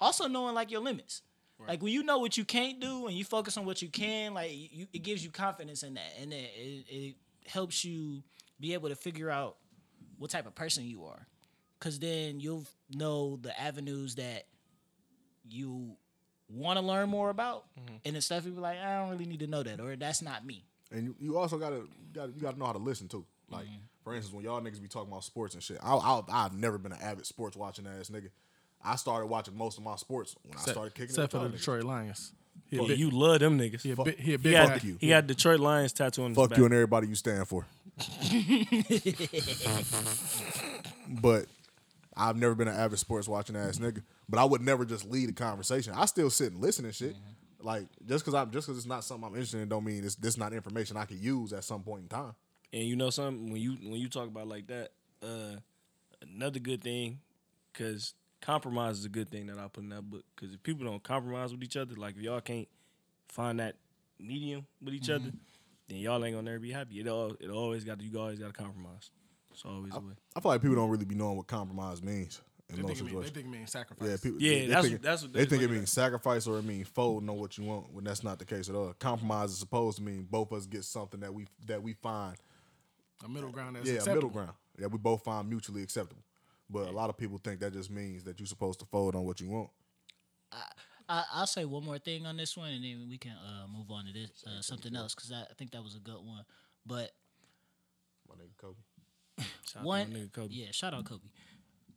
also knowing like your limits like when you know what you can't do and you focus on what you can like you it gives you confidence in that and it, it, it helps you be able to figure out what type of person you are because then you'll know the avenues that you want to learn more about mm-hmm. and the stuff you be like i don't really need to know that or that's not me And you, you also gotta you gotta you gotta know how to listen too. Like mm-hmm. for instance, when y'all niggas be talking about sports and shit, I, I I've never been an avid sports watching ass nigga. I started watching most of my sports when I started kicking. Except it for the with niggas. Detroit Lions. He a Yeah, big- you love them niggas. he a Fuck, big- he a he, big got, guy. you. he got Detroit Lions tattoo on his Fuck back. you and everybody you stand for. [laughs] but I've never been an avid sports watching ass nigga. But I would never just lead a conversation. I still sit and listen and shit. Like just because I'm just because it's not something I'm interested in, don't mean it's this not information I could use at some point in time. And you know something when you when you talk about like that, uh, another good thing, because compromise is a good thing that I put in that book. Because if people don't compromise with each other, like if y'all can't find that medium with each other, then y'all ain't gonna never be happy. It all it always got you always got to compromise. It's always a way. I feel like people don't really be knowing what compromise means in They most think, it mean, they think it means sacrifice. Yeah, people. Yeah, they, they that's- think, that's what they they think it means sacrifice or it means fold. Know what you want when that's not the case at all. Compromise is supposed to mean both of us get something that we that we find a middle ground that's yeah, a middle ground that we both find mutually acceptable. But a lot of people think that just means that you're supposed to fold on what you want. I, I'll say one more thing on this one, and then we can uh, move on to this uh, something else because I, I think that was a good one. But My nigga Kobe. Shout out to one, my nigga Kobe. yeah, shout out Kobe,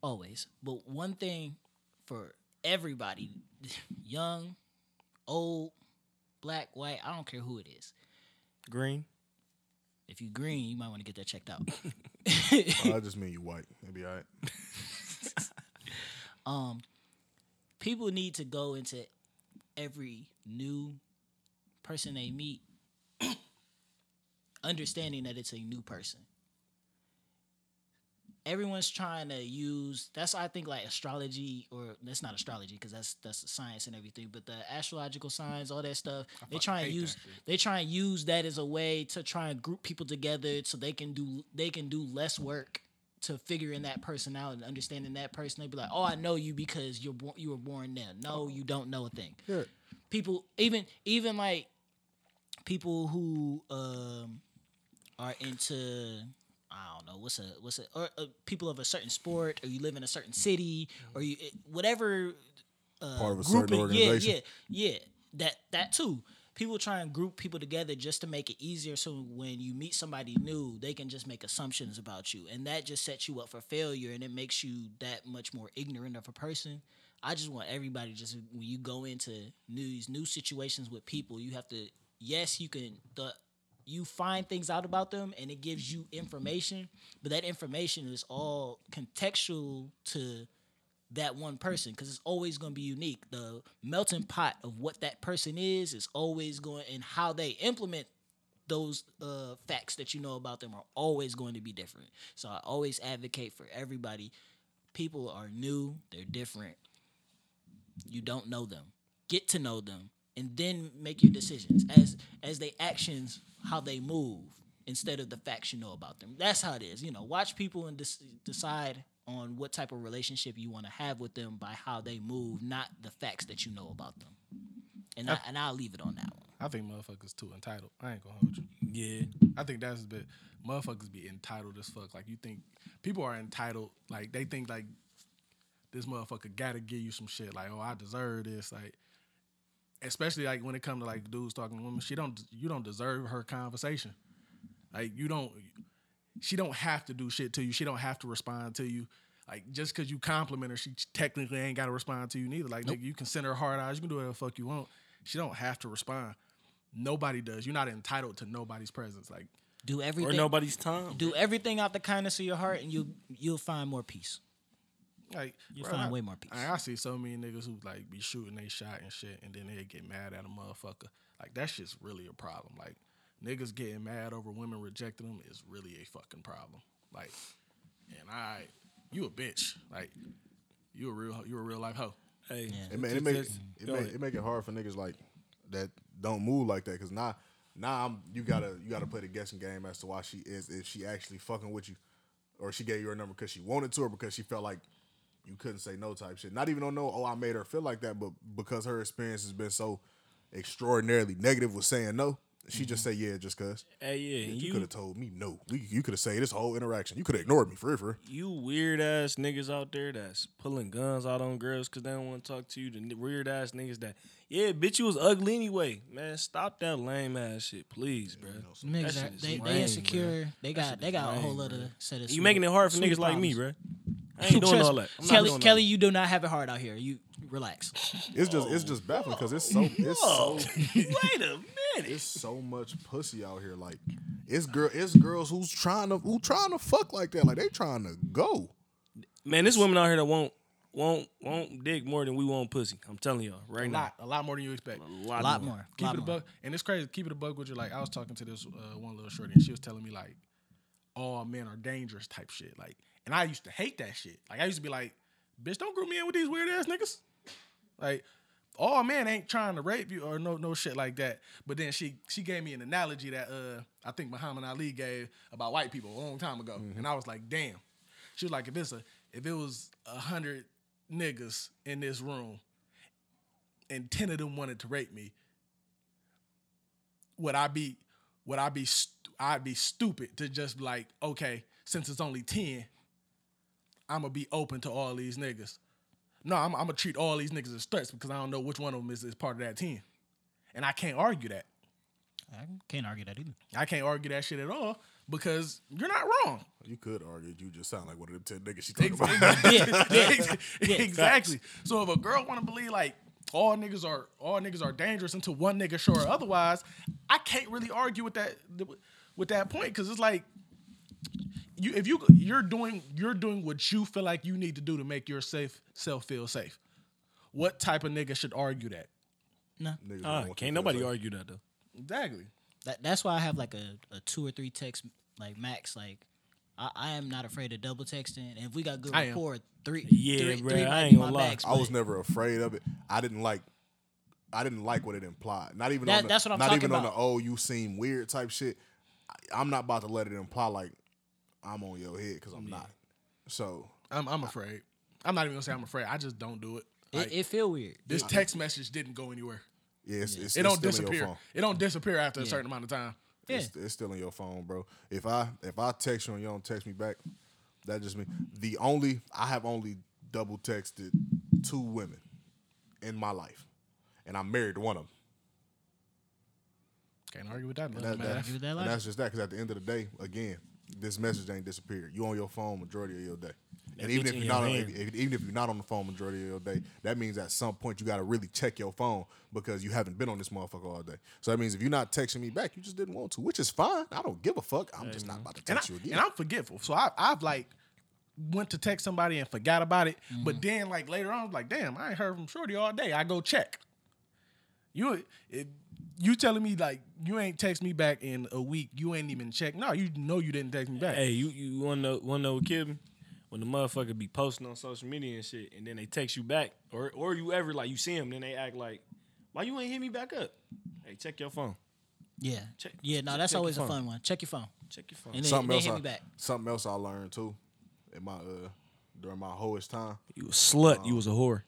always. But one thing for everybody, [laughs] young, old, black, white, I don't care who it is. Green. If you green, you might want to get that checked out. Oh, [laughs] [laughs] I just mean you white. It'd be all right. Um, people need to go into every new person they meet, [clears throat] understanding that it's a new person. Everyone's trying to use that's I think like astrology or that's not astrology because that's that's the science and everything, but the astrological signs, all that stuff. They try and use they try and use that as a way to try and group people together so they can do they can do less work to figuring that person out and understanding that person. They be like, "Oh, I know you because you're born, you were born there." No, you don't know a thing. Yeah. People even even like people who um are into I don't know what's a what's a or uh, people of a certain sport or you live in a certain city or you whatever uh, Part of a certain organization. Yeah, yeah, yeah. That that too. People try and group people together just to make it easier, so when you meet somebody new, they can just make assumptions about you, and that just sets you up for failure, and it makes you that much more ignorant of a person. I just want everybody just when you go into new, these new situations with people, you have to. Yes, you can. The you find things out about them, and it gives you information, but that information is all contextual to that one person because it's always going to be unique. The melting pot of what that person is is always going, and how they implement those uh, facts that you know about them are always going to be different. So I always advocate for everybody. People are new, they're different. You don't know them. Get to know them, and then make your decisions as as they actions, how they move, instead of the facts you know about them. That's how it is. You know, watch people and dis- decide on what type of relationship you want to have with them by how they move, not the facts that you know about them. And I, and I'll leave it on that one. I think motherfuckers too entitled. I ain't gonna hold you. Yeah. I think that's a bit motherfuckers be entitled as fuck. Like you think people are entitled. Like they think like this motherfucker gotta give you some shit. Like oh I deserve this. Like especially like when it comes to like dudes talking to women, she don't you don't deserve her conversation. Like you don't she don't have to do shit to you. She don't have to respond to you. Like just cause you compliment her, she technically ain't gotta respond to you neither. Like nigga, you can send her hard eyes, you can do whatever the fuck you want. She don't have to respond. Nobody does. You're not entitled to nobody's presence. Like Do everything Or nobody's time. do everything out the kindness of your heart, and you you'll find more peace. Like You bro, find I- way more peace. I, I see so many niggas who like be shooting they shot and shit, and then they get mad at a motherfucker. Like that shit's really a problem. Like niggas getting mad over women rejecting them is really a fucking problem. Like, and I, you a bitch. Like, you a real, you a real life hoe. Hey, Yeah. It, ma- it make just- it make, it make it hard for niggas like that don't move like that because now now I'm you gotta you gotta play the guessing game as to why she is if she actually fucking with you or she gave you her number because she wanted to or because she felt like you couldn't say no type shit. Not even on no oh I made her feel like that, but because her experience has been so extraordinarily negative with saying no, she just mm-hmm. say yeah just cause. Hey, yeah, You, and could have told me no. We, you could have said this whole interaction. You could have ignored me for real, for real. you weird ass niggas out there that's pulling guns out on girls because they don't want to talk to you. The weird ass niggas that, yeah, bitch, you was ugly anyway. Man, stop that lame ass shit, please, bro. Niggas That shit is they, lame, they insecure. They got they is got a whole other set of. You sweet- making it hard for sweet niggas like me, problems. bro. I ain't [laughs] doing all that. I'm not Kelly, doing Kelly, that. you do not have it hard out here. You relax. It's just it's just baffling because it's so it's so [laughs] Wait a minute. it's so much pussy out here. Like it's girl, it's girls who's trying to who trying to fuck like that. Like they trying to go. Man, there's women out here that won't won't won't dick more than we want pussy. I'm telling y'all right A now. lot, a lot more than you expect. A lot, A lot more. Keep lot it a more. buck, and it's crazy. Keep it a buck with you. Like I was talking to this uh, one little shorty, and she was telling me like, all men are dangerous type shit. Like, and I used to hate that shit. Like I used to be like, bitch, don't group me in with these weird ass niggas. Like, all men ain't trying to rape you or no no shit like that. But then she she gave me an analogy that uh I think Muhammad Ali gave about white people a long time ago, and I was like, damn. She was like, if it's a if it was a hundred niggas in this room, and ten of them wanted to rape me, would I be would I be st- I'd be stupid to just like okay since it's only ten, I'm gonna be open to all these niggas. No, I'm, I'm gonna treat all these niggas as threats because I don't know which one of them is, is part of that ten, and I can't argue that. I can't argue that either. I can't argue that shit at all because you're not wrong. You could argue you just sound like one of them ten niggas she talking about. Yeah, yeah. exactly. So if a girl want to believe like all niggas are all niggas are dangerous until one nigga sure otherwise, I can't really argue with that with that point because it's like you if you you're doing you're doing what you feel like you need to do to make your safe self feel safe. What type of nigga should argue that? No, don't Ah, want you to can't nobody safe. argue that though. Exactly. That, that's why I have like a, a two or three text like max. Like I, I am not afraid of double texting. And if we got good I am. rapport, three Yeah, three, bruh, three I ain't gonna lie. max, I was never afraid of it. I didn't like. I didn't like what it implied. Not even That- on the, that's what I'm not talking even on about. the oh you seem weird type shit. I, I'm not about to let it imply like I'm on your head because I'm not. So I'm I'm afraid. I'm not even gonna say I'm afraid. I just don't do it. it, Like, it feel weird. this text message didn't go anywhere. yeah, it's, it's, It don't still disappear. It don't disappear after a certain amount of time. Yeah. It's, it's still in your phone, bro. If I if I text you and you don't text me back, that just means the only I have only double texted two women in my life, and I'm married to one of them. Can't argue with that. And, Doesn't that. Argue with that and that's just that. Because at the end of the day, again, this message ain't disappeared. You on your phone majority of your day, and even if you're your not, on, if, even if you're not on the phone majority of your day, that means at some point you got to really check your phone because you haven't been on this motherfucker all day. So that means if you're not texting me back, you just didn't want to, which is fine. I don't give a fuck. I'm just not about to and, I, text you again. and I'm forgetful. So I, I've like went to text somebody and forgot about it. Mm-hmm. But then like later on, I was like, damn, I ain't heard from Shorty all day. I go check. You it, you telling me like you ain't text me back in a week? You ain't even check. No, you know you didn't text me back. Hey, you you wanna know wanna know what killed me? When the motherfucker be posting on social media and shit, and then they text you back, or or you ever like you see them, then they act like, why you ain't hit me back up? Hey, check your phone. Yeah, Check- yeah. No, check- that's check always a fun one. Check your phone. Check your phone. And then, something then else. hit I, me back. Something else I learned too, in my uh during my hoish time. you a slut. You was a whore.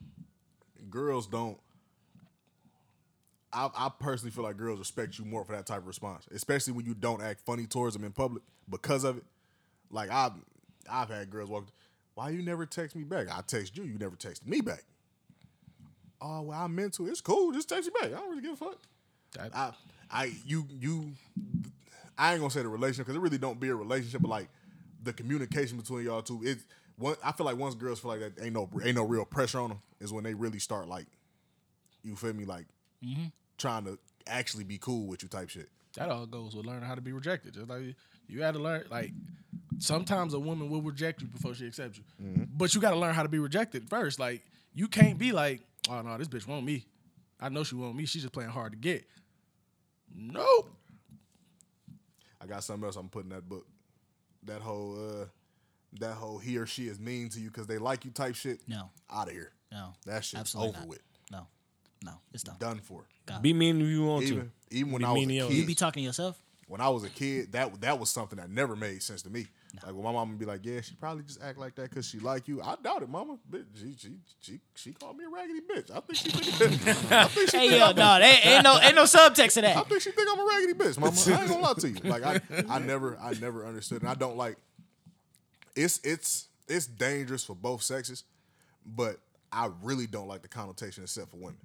girls don't. I, I personally feel like girls respect you more for that type of response, especially when you don't act funny towards them in public because of it. Like I've I've had girls walk, why you never text me back? I text you, you never texted me back. Oh well, I meant to. It's cool. Just text me back. I don't really give a fuck. That- I I you you I ain't gonna say the relationship because it really don't be a relationship, but like the communication between y'all two. It's one. I feel like once girls feel like that ain't no ain't no real pressure on them is when they really start like you feel me like trying to actually be cool with you type shit. That all goes with learning how to be rejected. Just like you had to learn, like sometimes a woman will reject you before she accepts you, Mm-hmm. but you got to learn how to be rejected first. Like you can't be like, oh no, this bitch want me. I know she want me. She's just playing hard to get. Nope. I got something else I'm putting that book. That whole uh that whole he or she is mean to you because they like you type shit. No, Out of here. no. That shit's Absolutely over not. with. No, no. It's done. Done for. Be mean if you want Even to. even when Be I was mean to a kid, You be talking to yourself. when I was a kid, that that was something that never made sense to me. Like when my mom would be like, "Yeah, she probably just act like that because she like you." I doubt it, mama. Bitch, she she she she called me a raggedy bitch. I think she think, [laughs] I think she [laughs] Hey think yo, I'm- no, there ain't no ain't no subtext to that. I that. think she think I'm a raggedy bitch, mama. I ain't gonna lie to you. Like I, I never, I never understood, and I don't like. It's it's it's dangerous for both sexes, but I really don't like the connotation except for women.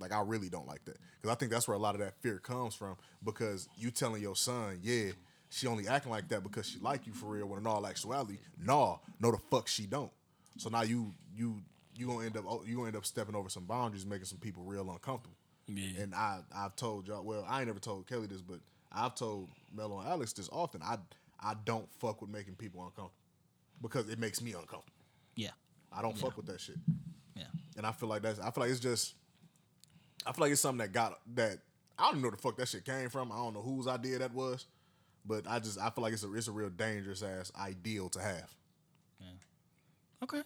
Like I really don't like that because I think that's where a lot of that fear comes from. Because you telling your son, yeah, she only acting like that because she like you for real. When in all actuality, nah, no the fuck she don't. So now you you you gonna end up oh, you gonna end up stepping over some boundaries, making some people real uncomfortable. Yeah. And I I've told y'all. Well, I ain't never told Kelly this, but I've told Mello and Alex this often. I I don't fuck with making people uncomfortable because it makes me uncomfortable. Yeah, I don't fuck with that shit. yeah. And I feel like that's I feel like it's just I feel like it's something that got that I don't even know where the fuck that shit came from. I don't know whose idea that was. But I just I feel like it's a it's a real dangerous ass ideal to have. Okay.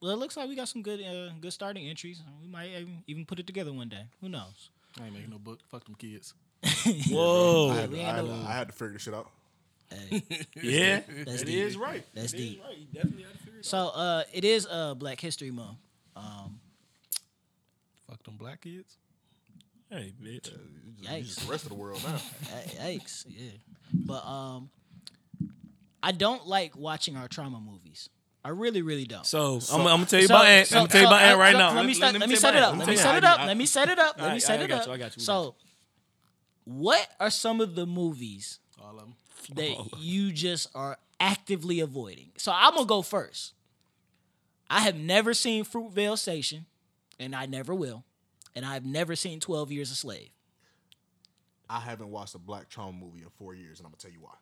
Well, it looks like we got some good uh, good starting entries. We might even- even put it together one day. Who knows? I ain't making no book. Fuck them kids. [laughs] Whoa. I had, to, I, had to, I had to figure this shit out. Hey. [laughs] yeah. That's It deep. is right. That's It is deep. right. You definitely had to figure it out. So uh, it is uh, Black History Month. Um, Fuck them black kids. Hey, bitch. You just, Yikes. just the rest of the world now. [laughs] y- yikes, yeah. But um, I don't like watching our trauma movies. I really, really don't. So, I'm, I'm gonna tell you So- about Ant. so- I'm gonna tell you so, about Ant uh, right so now. Let me start, let me set it up. Let me set it up. Let me set it up. Let me set it up. you, I got you, we got So, what are some of the movies All of them. that you just are actively avoiding? So I'm gonna go first. I have never seen Fruitvale Station, and I never will, and I've never seen Twelve Years a Slave. I haven't watched a black trauma movie in four years, and I'm gonna tell you why.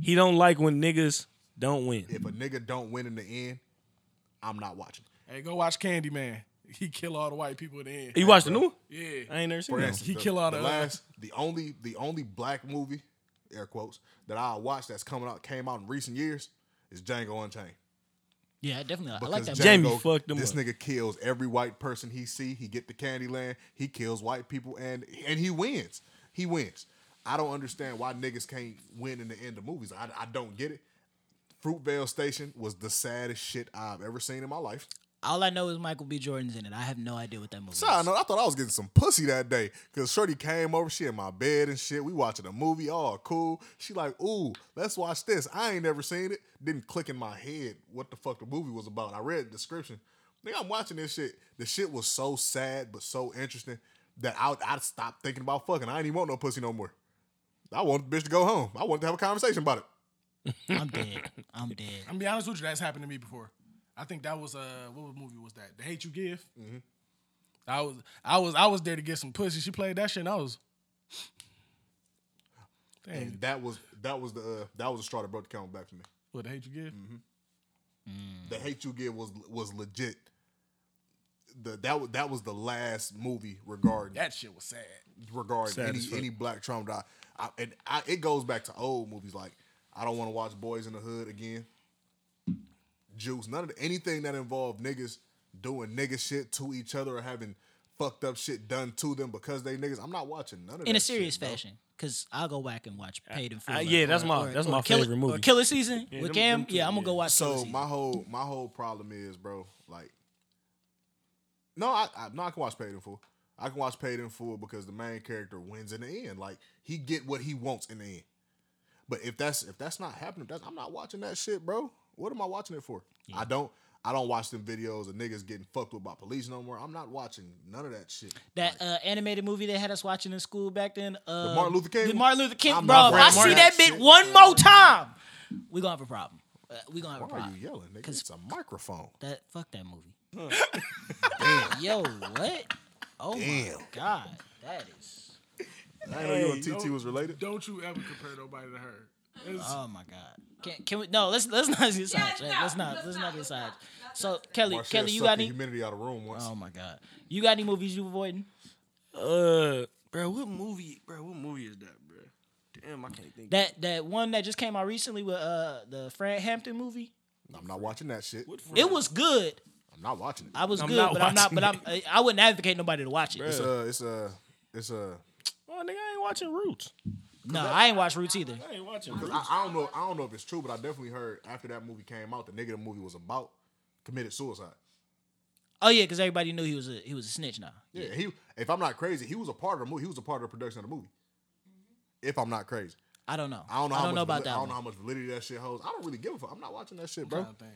He don't like when niggas Don't win. If a nigga don't win in the end, I'm not watching. Hey, go watch Candyman. [laughs] He kill all the white people in the end. You watched the new one? Yeah. I ain't never seen For that. instance, He the, kill all the the- last, the only, the only black movie, air quotes, that I watched that's coming out, came out in recent years is Django Unchained. Yeah, definitely. I like that. Jamie Django, fucked them This up. nigga kills every white person he see. He get the Candyland. He kills white people and and he wins. He wins. I don't understand why niggas can't win in the end of movies. I, I don't get it. Fruitvale Station was the saddest shit I've ever seen in my life. All I know is Michael B. Jordan's in it. I have no idea what that movie So I is. know I thought I was getting some pussy that day because Shorty came over, she in my bed and shit. We watching a movie, all cool. She like, ooh, let's watch this. I ain't never seen it. Didn't click in my head what the fuck the movie was about. I read the description. Nigga, I'm watching this shit. The shit was so sad but so interesting that I I stopped thinking about fucking. I ain't even want no pussy no more. I want the bitch to go home. I want to have a conversation about it. I'm dead. I'm dead. I'm gonna be honest with you, that's happened to me before. I think that was uh what movie was that? The Hate You Give. Mm-hmm. I was I was I was there to get some pussy. She played that shit. and I was. Dang, And that was that was the uh, that was the straw that broke the camel back for me. what the Hate You Give? Mm-hmm. The hate you give was was legit. The that was that was the last movie regarding That shit was sad. regarding Sad any fuck. any black trauma. That I, and I, it goes back to old movies like I don't want to watch Boys in the Hood again. Juice, none of the, anything that involved niggas doing nigga shit to each other or having fucked up shit done to them because they niggas. I'm not watching none of that. In a shit, serious bro. fashion, because I'll go back and watch Paid in Full. uh, or- yeah, that's or- my- or- that's or my Killer- favorite or movie. Killa Season Yeah, with them- Cam. them two, yeah, I'm gonna yeah. go watch. So Season. my whole my whole problem is, bro, like, no, I, I no, I can watch Paid in Full. I can watch Paid in Full because the main character wins in the end. Like he get what he wants in the end. But if that's if that's not happening, that's, I'm not watching that shit, bro. What am I watching it for? I don't I don't watch them videos of niggas getting fucked with by police no more. I'm not watching none of that shit. that uh, animated movie they had us watching in school back then. Uh, Martin Luther King The? Martin Luther King, I'm bro. If I see that that bit one man. more time, we gonna have a problem. Uh, we gonna have a Why are problem. you yelling, nigga? 'Cause- It's a microphone. That fuck that movie. [laughs] Yo, what? Oh my god, that is. I didn't know you and TT was related. Don't you ever compare nobody to her. It's- Oh my god. Can, can we? No, let's let's not get sides. no, let's not let's let's not, not get let's not. So Kelly, Marcel Kelly, you got any? humidity out of room once. Oh my god, you got any movies you avoiding? Uh, bro, what movie? Bro, what movie is that, bro? Damn, I can't think. That that one that just came out recently with uh the Fred Hampton movie. I'm not watching that shit. It was good. I'm not watching it. I was I'm good, but I'm not. But I'm. watching I wouldn't advocate nobody to watch it. It's a, it's a, it's a. Oh, nigga, I ain't watching Roots. No, I ain't watched Roots either. I ain't watching Cause Roots. I, I don't know, I don't know if it's true, but I definitely heard after that movie came out, the nigga the movie was about committed suicide. Oh yeah, because everybody knew he was a he was a snitch now. Yeah, he. If I'm not crazy, he was a part of the movie. He was a part of the production of the movie. If I'm not crazy, I don't know. I don't know. I don't much know about vali- that. I don't know how much validity that shit holds. I don't really give a fuck. I'm not watching that shit, bro. trying to think.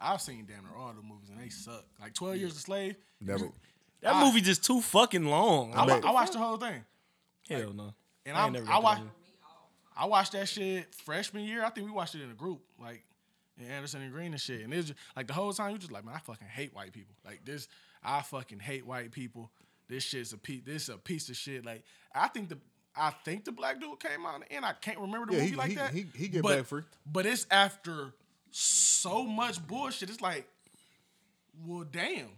I've seen damn near all the movies and they suck. Like Twelve Years a Slave. Never. That movie just too fucking long. I, I'm wa- like, I watched the whole thing, hell no. And I I, ain't never I got watched. that I watched that shit freshman year. I think we watched it in a group, like in Anderson and Green and shit. And it was just, like the whole time you just like, man, I fucking hate white people. Like this, I fucking hate white people. This shit's a piece. This is a piece of shit. Like I think the. I think the black dude came out and I can't remember the Yeah, movie he- like he- that. he- he get but, back free. But it's after so much bullshit. It's like, well, damn.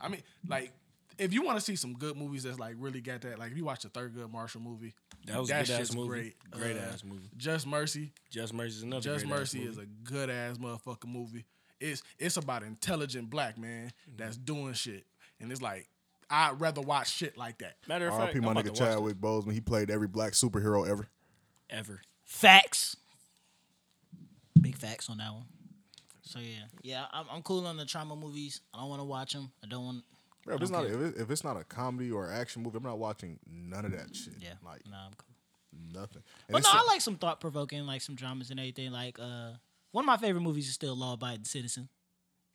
I mean, like, if you want to see some good movies that's like really got that, like if you watch the Thurgood Marshall movie, That was a that good-ass movie. great. Great Uh, ass movie. Just Mercy. Just Mercy is another. Just great-ass Mercy movie. is a good ass motherfucking movie. It's it's about intelligent black man that's doing shit, and it's like I'd rather watch shit like that. Matter of fact, R.I.P. I'm my about nigga to watch Chadwick Boseman. He played every black superhero ever. ever. Facts. Big facts on that one. So yeah, yeah, I'm, I'm cool on the trauma movies. I don't want to watch them. I don't want. Bro, if it's don't if, it, if it's not a comedy or action movie, I'm not watching none of that shit. Yeah, like nah, I'm cool. nothing. And But no, so- I like some thought provoking, like some dramas and everything. Like uh, one of my favorite movies is still Law Abiding Citizen.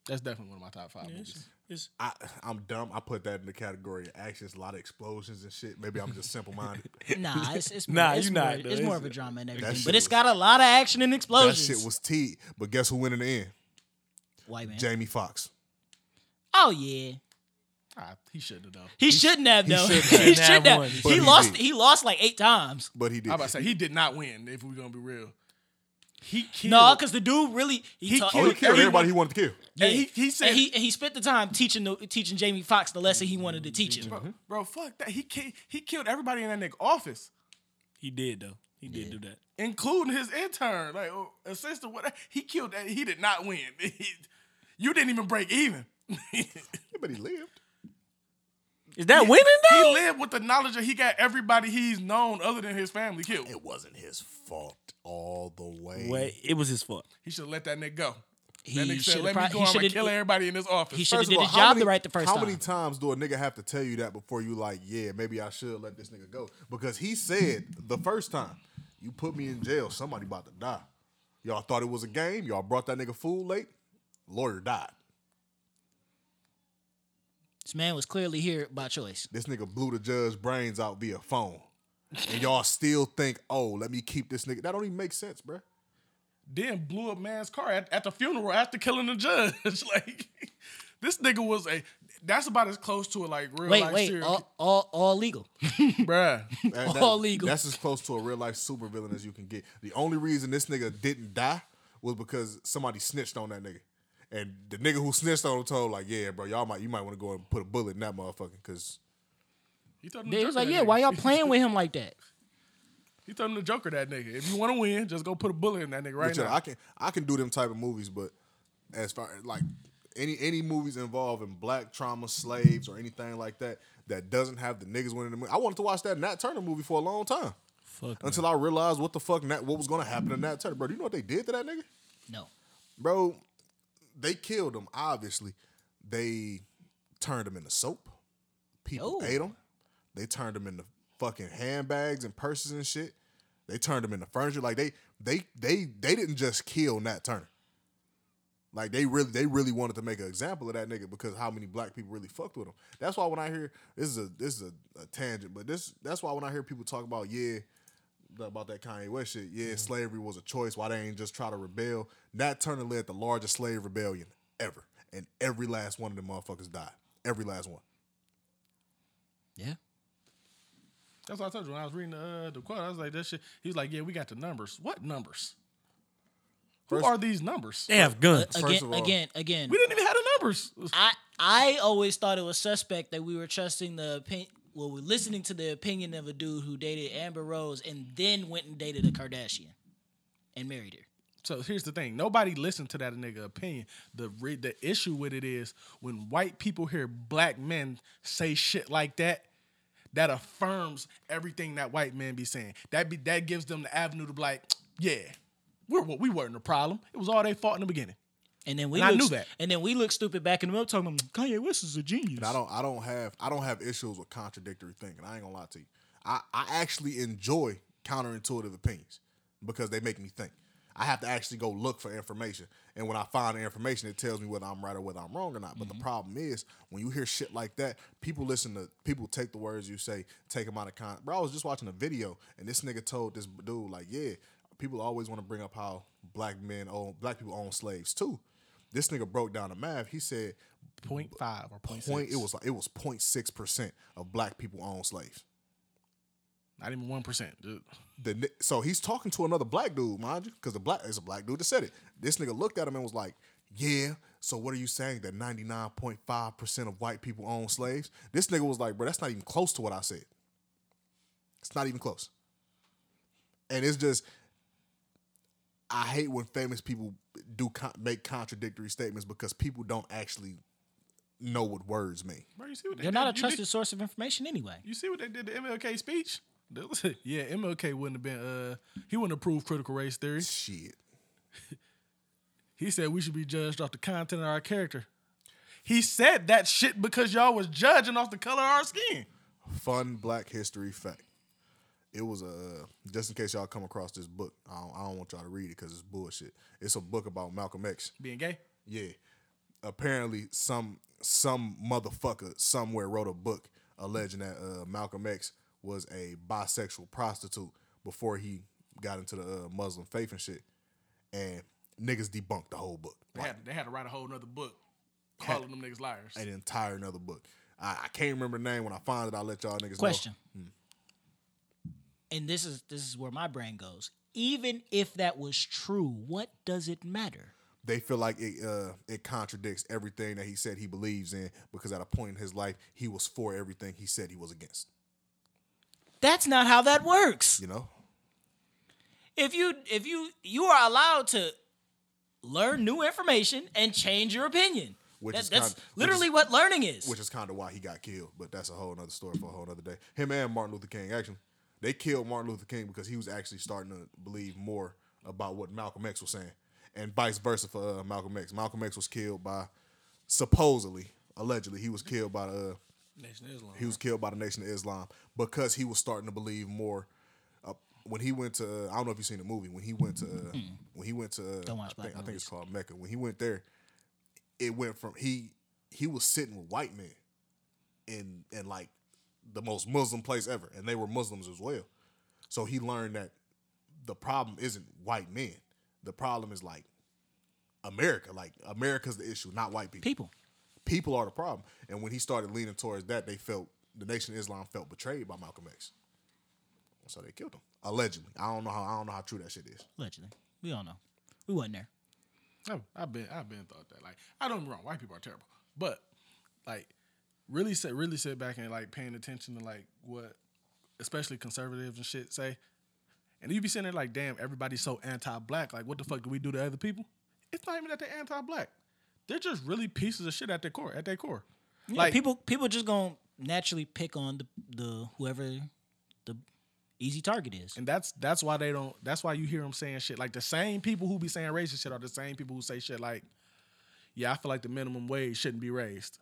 That's definitely one of my top five movies. It's, I, I'm dumb. I put that in the category of actions, a lot of explosions and shit. Maybe I'm just simple minded. [laughs] Nah, it's it's [laughs] Nah, more, it's you more, not, though. It's more of a drama and everything, shit but it's was- got a lot of action and explosions. that shit was T. But guess who went in the end? white man. Jamie Foxx. Oh yeah, Ah, he shouldn't have though. he shouldn't have he though. shouldn't [laughs] He shouldn't Have have. He he lost. did. He lost like eight times. But he did. I about to say he did not win. If we're gonna be real, He killed. No, because the dude really he, He ta- killed Oh, he killed everyone- everybody he wanted to kill. and he, he said, and he and he spent the time teaching the, teaching Jamie Foxx the lesson he wanted to teach him. bro, bro, fuck that. He ki- he killed everybody in that nigga office, He did though. He did do that. including his intern, like oh, assistant. What he killed that. He did not win. [laughs] you didn't even break even. [laughs] But he lived. Is that winning though? he though? lived with the knowledge that he got everybody he's known other than his family killed. It wasn't his fault all the way. Wait, it was his fault. He should have let that nigga go. He that nigga said, shoulda "Let pro- me he go. I'm gonna shoulda- kill everybody in this office." he shoulda First did all, his job many- right the first how time. How many times do a nigga have to tell you that before you like, yeah, maybe I should let this nigga go? Because he said the first time, you put me in jail, somebody about to die. Y'all thought it was a game. Y'all brought that nigga fool late. Lawyer died. This man was clearly here by choice. This nigga blew the judge's brains out via phone. And y'all still think, oh, let me keep this nigga. That don't even make sense, bruh. then blew up man's car at, at the funeral after killing the judge. [laughs] like this nigga was a. That's about as close to a like real Wait, life wait, serial all, all all legal. [laughs] bruh. That- that- All legal. That's as close to a real life supervillain as you can get. The only reason this nigga didn't die was because somebody snitched on that nigga. And the nigga who snitched on him told like, yeah, bro, y'all might you might want to go and put a bullet in that motherfucker because He told him They to was like, yeah, nigga. why y'all [laughs] playing with him like that? He told him to joker that nigga. If you want to win, just go put a bullet in that nigga right But, yo, now. I can I can do them type of movies, but as far like any any movies involving black trauma, slaves, or anything like that that doesn't have the niggas winning the movie. I wanted to watch that Nat Turner movie for a long time. Fuck. Until I realized what the fuck Nat, what was gonna happen to Nat Turner. Bro, do you know what they did to that nigga? No. Bro, they killed him, obviously. They turned him into soap. People Oh. ate him. They turned him into fucking handbags and purses and shit. They turned him into furniture. Like they they they they didn't just kill Nat Turner. Like they really they really wanted to make an example of that nigga because how many black people really fucked with him. That's why when I hear this is a this is a, a tangent, but this that's why when I hear people talk about yeah about that Kanye West shit, yeah, slavery was a choice. Why they ain't just try to rebel? Nat Turner led the largest slave rebellion ever, and every last one of them motherfuckers died. Every last one. Yeah. That's what I told you when I was reading the uh, the quote. I was like, that shit. He was like, yeah, we got the numbers. What numbers? First- Who are these numbers? They have guns. First Again, of all- again, again. We didn't even have the numbers. I I always thought it was suspect that we were trusting the opinion. Well, we're listening to the opinion of a dude who dated Amber Rose and then went and dated a Kardashian and married her. So here's the thing: nobody listened to that nigga opinion. The re- the issue with it is when white people hear black men say shit like that, that affirms everything that white men be saying. That be that gives them the avenue to be like, yeah, we're what we weren't the problem. It was all they fault in the beginning. And then we And I look, knew that. And then we look stupid back in the middle talking about Kanye West is a genius. And I don't I don't have I don't have issues with contradictory thinking. I ain't gonna lie to you. I, I actually enjoy counterintuitive opinions because they make me think. I have to actually go look for information. And when I find the information, it tells me whether I'm right or whether I'm wrong or not. But the mm-hmm. problem is when you hear shit like that, people listen to people take the words you say, take them out of context. Bro, I was just watching a video and this nigga told this dude, like, yeah, people always want to bring up how black men own black people own slaves too. This nigga broke down the math. He said Point five or point, point six. it was like it was 06 percent of black people own slaves. not even one percent. The so he's talking to another black dude, mind you, because the black is a black dude that said it. This nigga looked at him and was like, "Yeah, so what are you saying that 99.5 percent of white people own slaves?" This nigga was like, "Bro, that's not even close to what I said. It's not even close." And it's just, I hate when famous people do con- make contradictory statements because people don't actually know what words mean. Bro, you see what they They're did? not a You did- trusted source of information anyway. You see what they did to MLK speech? Yeah, MLK wouldn't have been. Uh, he wouldn't approve critical race theory. Shit. [laughs] He said we should be judged off the content of our character. He said that shit because y'all was judging off the color of our skin. fun black history fact. It was a just in case y'all come across this book. I don't, I don't want y'all to read it because it's bullshit. It's a book about Malcolm X. Being gay. Yeah, apparently some some motherfucker somewhere wrote a book alleging that uh, Malcolm X was a bisexual prostitute before he got into the uh, Muslim faith and shit, and niggas debunked the whole book. They had, they had to write a whole nother book calling them niggas liars. An entire another book. I, I can't remember the name. When I find it, I'll let y'all niggas know. Question. know. And this is this is where my brain goes. even if that was true, what does it matter? They feel like it uh, it contradicts everything that he said he believes in because at a point in his life he was for everything he said he was against. That's not how that works. You know, If you if you you are allowed to learn new information and change your opinion. Which That- is that's kind- which literally is- what learning is. which is kind of why he got killed. But that's a whole other story for a whole other day. Him and Martin Luther King actually, they killed Martin Luther King because he was actually starting to believe more about what Malcolm X was saying, and vice versa for uh, Malcolm X. Malcolm X was killed by supposedly, allegedly, he was killed by the. Uh, Nation of Islam. he was killed by the Nation of Islam because he was starting to believe more. Uh, when he went to, I don't know if you've seen the movie. When he went to, uh, when he went to, uh, Don't watch I, think, I think it's called Mecca. When he went there, it went from he he was sitting with white men and and like the most Muslim place ever, and they were Muslims as well. So he learned that the problem isn't white men. The problem is like America. Like America's the issue, not white people People. people are the problem. And when he started leaning towards that, they felt the Nation of Islam felt betrayed by Malcolm X. So they killed him. Allegedly. I don't know how I don't know how true that shit is. Allegedly. We all know. We wasn't there. I've, I've been I've been thought that. Like I don't get me wrong, white people are terrible, but like really sit really sit back and like paying attention to like what especially conservatives and shit say, and you be sitting there like, damn, everybody's so anti-black. Like, what the fuck do we do to other people? It's not even that they're anti-black. They're just really pieces of shit at their core. At their core, Yeah, like people people just gonna naturally pick on the the whoever the easy target is. And that's that's why they don't. That's why you hear them saying shit like the same people who be saying racist shit are the same people who say shit like, "Yeah, I feel like the minimum wage shouldn't be raised."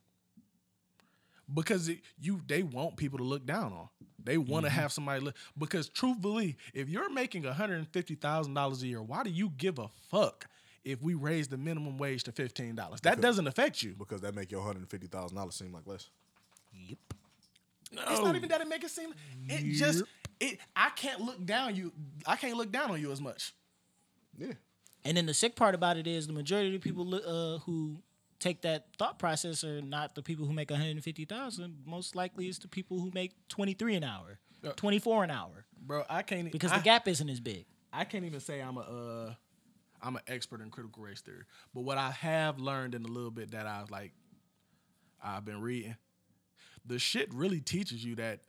Because it, you, they want people to look down on. They want to have somebody look. Because truthfully, if you're making one hundred and fifty thousand dollars a year, why do you give a fuck if we raise the minimum wage to fifteen dollars? That doesn't affect you. Because that make your hundred and fifty thousand dollars seem like less. Yep. No. It's not even that it make it seem. It just it. I can't look down you. I can't look down on you as much. Yeah. And then the sick part about it is the majority of the people uh, who take that thought process are not the people who make 150,000. Most likely it's the people who make 23 an hour, 24 an hour Bro, I can't because I, the gap isn't as big. I can't even say I'm a uh, I'm an expert in critical race theory. But what I have learned in a little bit that I've like I've been reading, the shit really teaches you that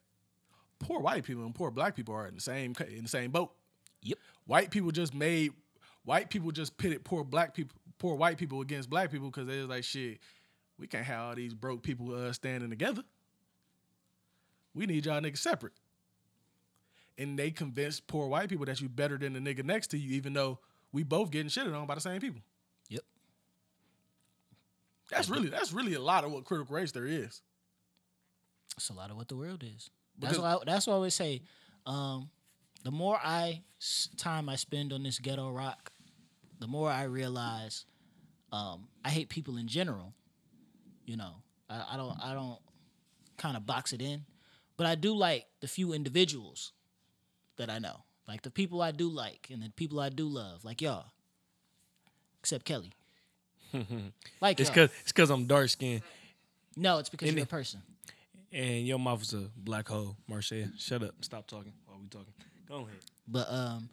poor white people and poor black people are in the same in the same boat. Yep. White people just made white people just pitted poor black people, poor white people against black people because they was like shit. We can't have all these broke people uh, standing together. We need y'all niggas separate and they convinced poor white people that you better than the nigga next to you, even though we both getting shitted on by the same people. Yep. That's really that's really a lot of what critical race there is. It's a lot of what the world is. That's why. I, that's why I always say, um, the more I time I spend on this ghetto rock, the more I realize um, I hate people in general. You know, I, I don't. I don't kind of box it in, but I do like the few individuals that I know, like the people I do like and the people I do love, like y'all, except Kelly. [laughs] like It's cause it's cause I'm dark skinned no, it's because And you're a person. and your mouth is a black hole. Marcia, shut up. Stop talking while we talking. Go ahead. But um,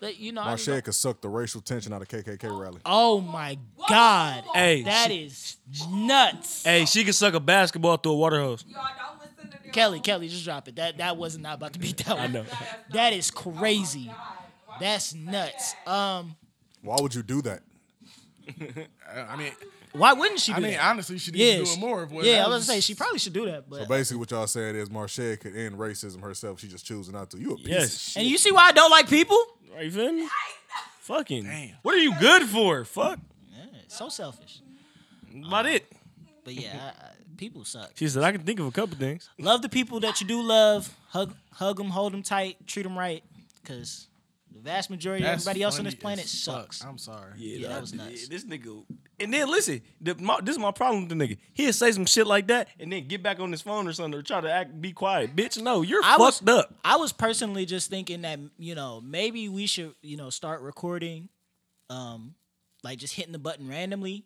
but you know, I just Marshall could suck the racial tension out of KKK rally. Oh my God! Hey, that she- is nuts. Hey, she can suck a basketball through a water hose. Y'all don't listen to them. Kelly, Kelly, just drop it. That that was not about to be [laughs] that one. I know. That is crazy. That's nuts. Um, Why would you do that? I [laughs] I mean, why wouldn't she do I mean, that? honestly, she needs yeah, to do she- it more. Of what yeah, that I was gonna say she probably should do that, So but basically, what y'all saying is Marshall could end racism herself. She just choosing not to. You a piece of Yes. shit. and you see why I don't like people? Right, you feel me? Fucking. Damn. What are you good for? Fuck. Yeah, so selfish. About it. But yeah, I, I, people suck. She said I can think of a couple things. Love the people that you do love. Hug, hug them, hold them tight, treat them right, because the vast majority of That's everybody else on this planet as fuck. sucks. I'm sorry. Yeah, that was I- nuts. This nigga. And then listen, the, my, this is my problem with the nigga. He'll say some shit like that and then get back on his phone or something or try to act be quiet. Bitch, no, you're I was- fucked up. I was personally just thinking that you know maybe we should you know start recording, um, like just hitting the button randomly,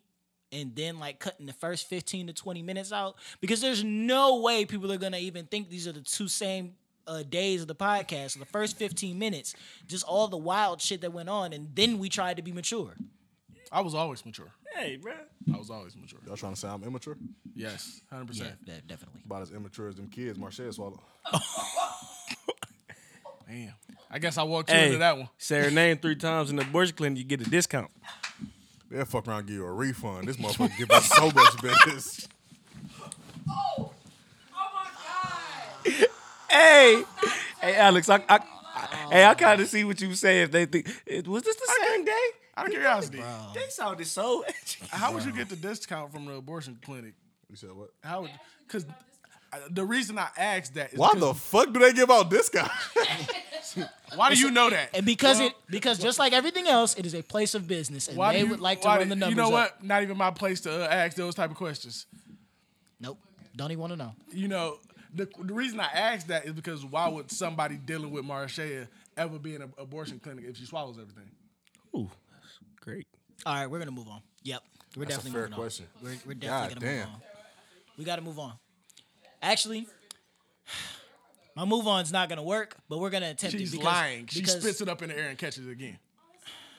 and then like cutting the first fifteen to twenty minutes out because there's no way people are gonna even think these are the two same uh, days of the podcast, so the first 15 minutes, just all the wild shit that went on, and then we tried to be mature. I was always mature. Hey, bro. I was always mature. Y'all trying to say I'm immature? Yes, hundred Yeah, percent. de- definitely. About as immature as them kids Marche swallowed. [laughs] Damn. I guess I walked Hey, into that one. say her name three times in the abortion clinic, you get a discount. They'll fuck around and give you a refund. This motherfucker give us so much business. [laughs] Oh my God. Hey, hey, Alex, I, I, I hey, I kind of see what you say. If they think it was this the same day, Out of curiosity, they sounded so. how would you get the discount from the abortion clinic? You said what? How would? Because the reason I asked that is Why the fuck do they give out discounts? [laughs] why do you know that? And because Well, it because just like everything else, it is a place of business, and why they you, would like to why run do- the numbers. You know up. what? Not even my place to uh, ask those type of questions. Nope. Don't even want to know. You know, the, the reason I asked that is because why would somebody dealing with Marshall ever be in an abortion clinic if she swallows everything? Ooh, that's great. All right, we're gonna move on. Yep, we're That's a definitely fair moving question. on. We're, we're God gonna damn. move on. We got to move on. Actually, my move on's not gonna work, but we're gonna attempt She's it because, lying. She because spits it up in the air and catches it again.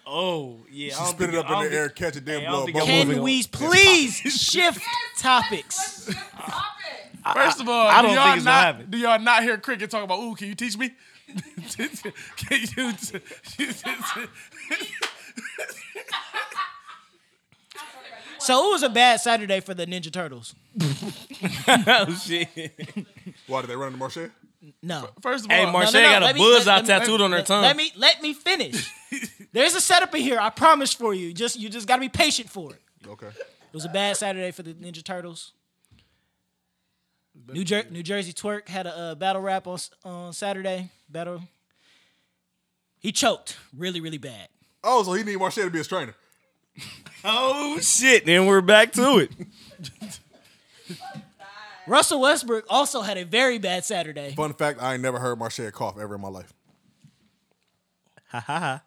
Oh yeah, She spit it up in the air, catch it, then Hey, blow don't a think I'm bubble. moving Can we please [laughs] shift [laughs] topics? Topic. First of all, I do don't y'all think not, happen. Do y'all not hear Cricket talk about? Ooh, can you teach me? can [laughs] you? So it was a bad Saturday for the Ninja Turtles. [laughs] oh shit. Why did they run into Marche? No. First of all, Mar- Marche No, no, no, got a let me- bullseye let- let me- tattooed on her let- tongue. Let me let me finish. There's a setup in here. I promise for you. Just you just got to be patient for it. Okay. It was a bad Saturday for the Ninja Turtles. New, Jer- Nu Jersey Twork had a uh, battle rap on on Saturday. Battle. He choked really really bad. Oh, so he need Marche to be his trainer. Oh shit! Then we're back to it. [laughs] Russell Westbrook also had a very bad Saturday. Fun fact, I ain't never heard Marche cough ever in my life. Ha ha ha.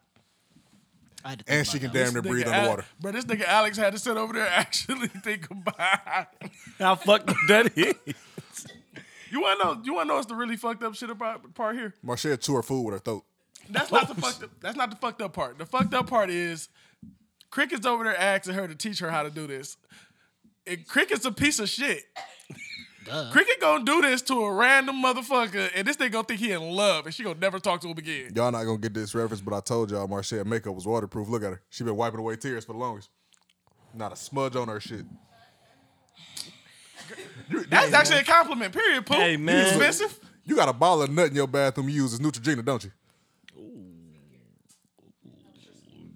I had to think And she can that. damn near breathe Nigga, underwater. Al- Bro, this nigga Alex had to sit over there and [laughs] actually think about. How fucked up that is. [laughs] You wanna know? You wanna know what's the really fucked up shit about part here? Marche chew her food with her throat. That's not the fucked up. That's not the fucked up part. The fucked up part is Cricket's over there asking her to teach her how to do this. And Cricket's a piece of shit. Duh. Cricket gonna do this to a random motherfucker, and this thing gonna think he in love, and she gonna never talk to him again. Y'all not gonna get this reference, but I told y'all Marche makeup was waterproof. Look at her. She been wiping away tears for the longest. Not a smudge on her shit. That's actually a compliment. Period. Poop. Hey, You man. expensive. You got a bottle of nut in your bathroom you use as Neutrogena, don't you?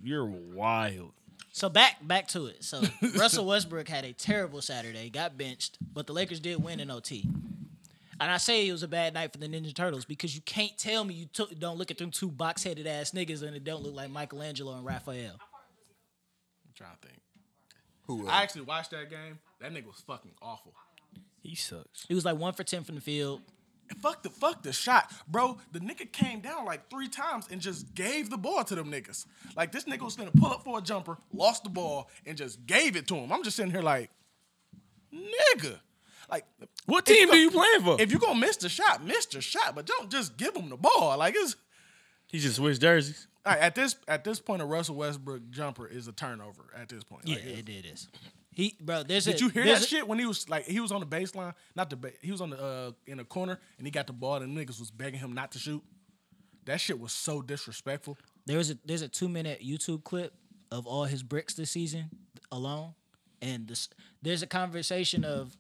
You're wild. So back back to it. So [laughs] Russell Westbrook had a terrible Saturday, got benched, but the Lakers did win in OT. And I say it was a bad night for the Ninja Turtles because you can't tell me you took, don't look at them two box headed ass niggas and it don't look like Michelangelo and Raphael. I'm trying to think. Who? uh, I actually watched that game. That nigga was fucking awful. He sucks. He was like one for ten from the field. And fuck the fuck the shot, bro. The nigga came down like three times and just gave the ball to them niggas. Like this nigga was gonna pull up for a jumper, lost the ball, and just gave it to him. I'm just sitting here like, nigga. Like, What team go- do you playing for? If you gonna miss the shot, miss the shot, but don't just give him the ball. Like it's He just switched jerseys. all right, at this at this point, a Russell Westbrook jumper is a turnover. At this point, Yeah, Like, it, it is. He bro, there's Did a, you hear that a- shit when he was like he was on the baseline, not the ba- he was on the uh in the corner and he got the ball and niggas was begging him not to shoot. That shit was so disrespectful. There was a there's a two minute YouTube clip of all his bricks this season alone, and this there's a conversation of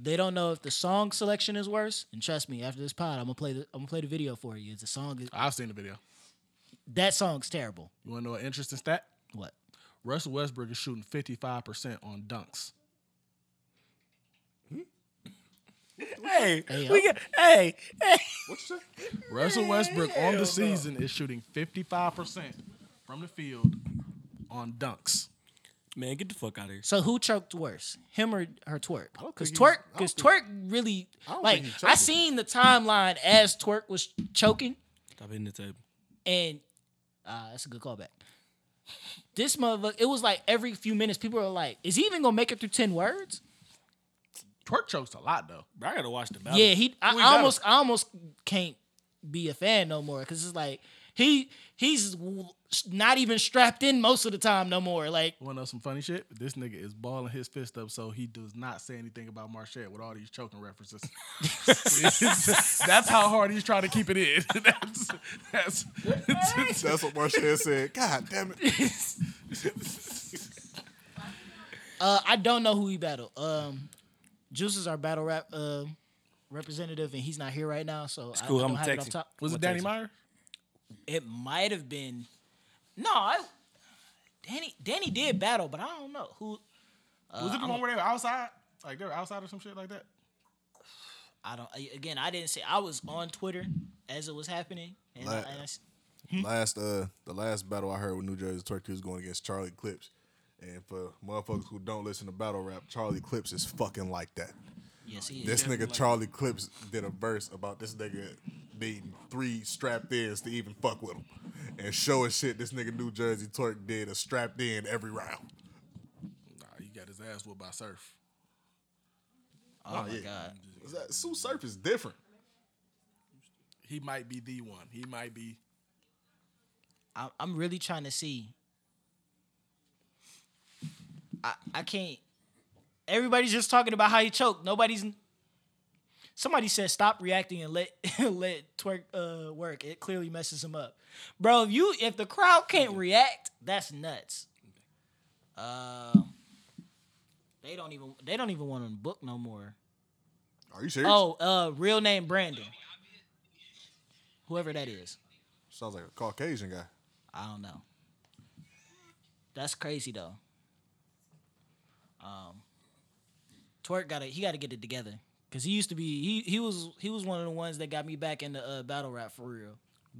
they don't know if the song selection is worse. And trust me, after this pod, I'm gonna play the I'm gonna play the video for you. A song. I've seen the video. That song's terrible. You want to know an interesting stat? What? Russell Westbrook is shooting 55% on dunks. Hey, Hey, we yo. got, hey, hey. What you say? Russell Westbrook on the season is shooting 55% from the field on dunks. Man, get the fuck out of here. So who choked worse, him or her Twork? don't Because Twork, he's- I don't because Twork really don't like I seen the timeline as Twork was choking, Stop hitting the table. and uh, that's a good callback. This motherfucker, it was like every few minutes, people are like, "Is he even gonna make it through ten words?" Twork chokes a lot though. Bro, I gotta watch the battle. Yeah, he. I, he I almost, I almost can't be a fan no more because it's like he he's not even strapped in most of the time no more. Like Want to know some funny shit? This nigga is balling his fist up, so he does not say anything about Marchette with all these choking references. [laughs] that's how hard he's trying to keep it in. [laughs] that's, that's, That's what Marchand said. God damn it. [laughs] uh, I don't know who he battled. Um, Juice is our battle rap uh, representative, and he's not here right now, so I, cool, I don't I'ma have it text off top. was it Danny takes? Meyer? It might have been. No, I. Danny Danny did battle, but I don't know who. Uh, was it the one where they were outside? Like they were outside or some shit like that? [sighs] I don't. Again, I didn't say. I was on Twitter as it was happening, and, I, and I s- hmm? Hmm? Last uh the last battle I heard with Nu Jersey Twork was going against Charlie Clips. And for motherfuckers who don't listen to battle rap, Charlie Clips is fucking like that. yes, he is. This nigga Charlie Clips did a verse about this nigga needing three strapped ins to even fuck with him. And showing shit this nigga Nu Jersey Twork did a strapped in every round. Nah, he got his ass whooped by Surf. oh, oh my god. Is that Sue Surf is different. He might be the one. He might be. I, I'm really trying to see. I I can't. Everybody's just talking about how he choked. Nobody's. Somebody said stop reacting and let [laughs] let Twork uh, work. It clearly messes him up, bro. If you if the crowd can't react, that's nuts. Uh, they don't even they don't even want to book no more. Are you serious? Oh, uh, real name Brandon. Whoever that is. Sounds like a Caucasian guy. I don't know. That's crazy though. Um, Twork got to he got to get it together because he used to be he he was he was one of the ones that got me back into uh, battle rap for real.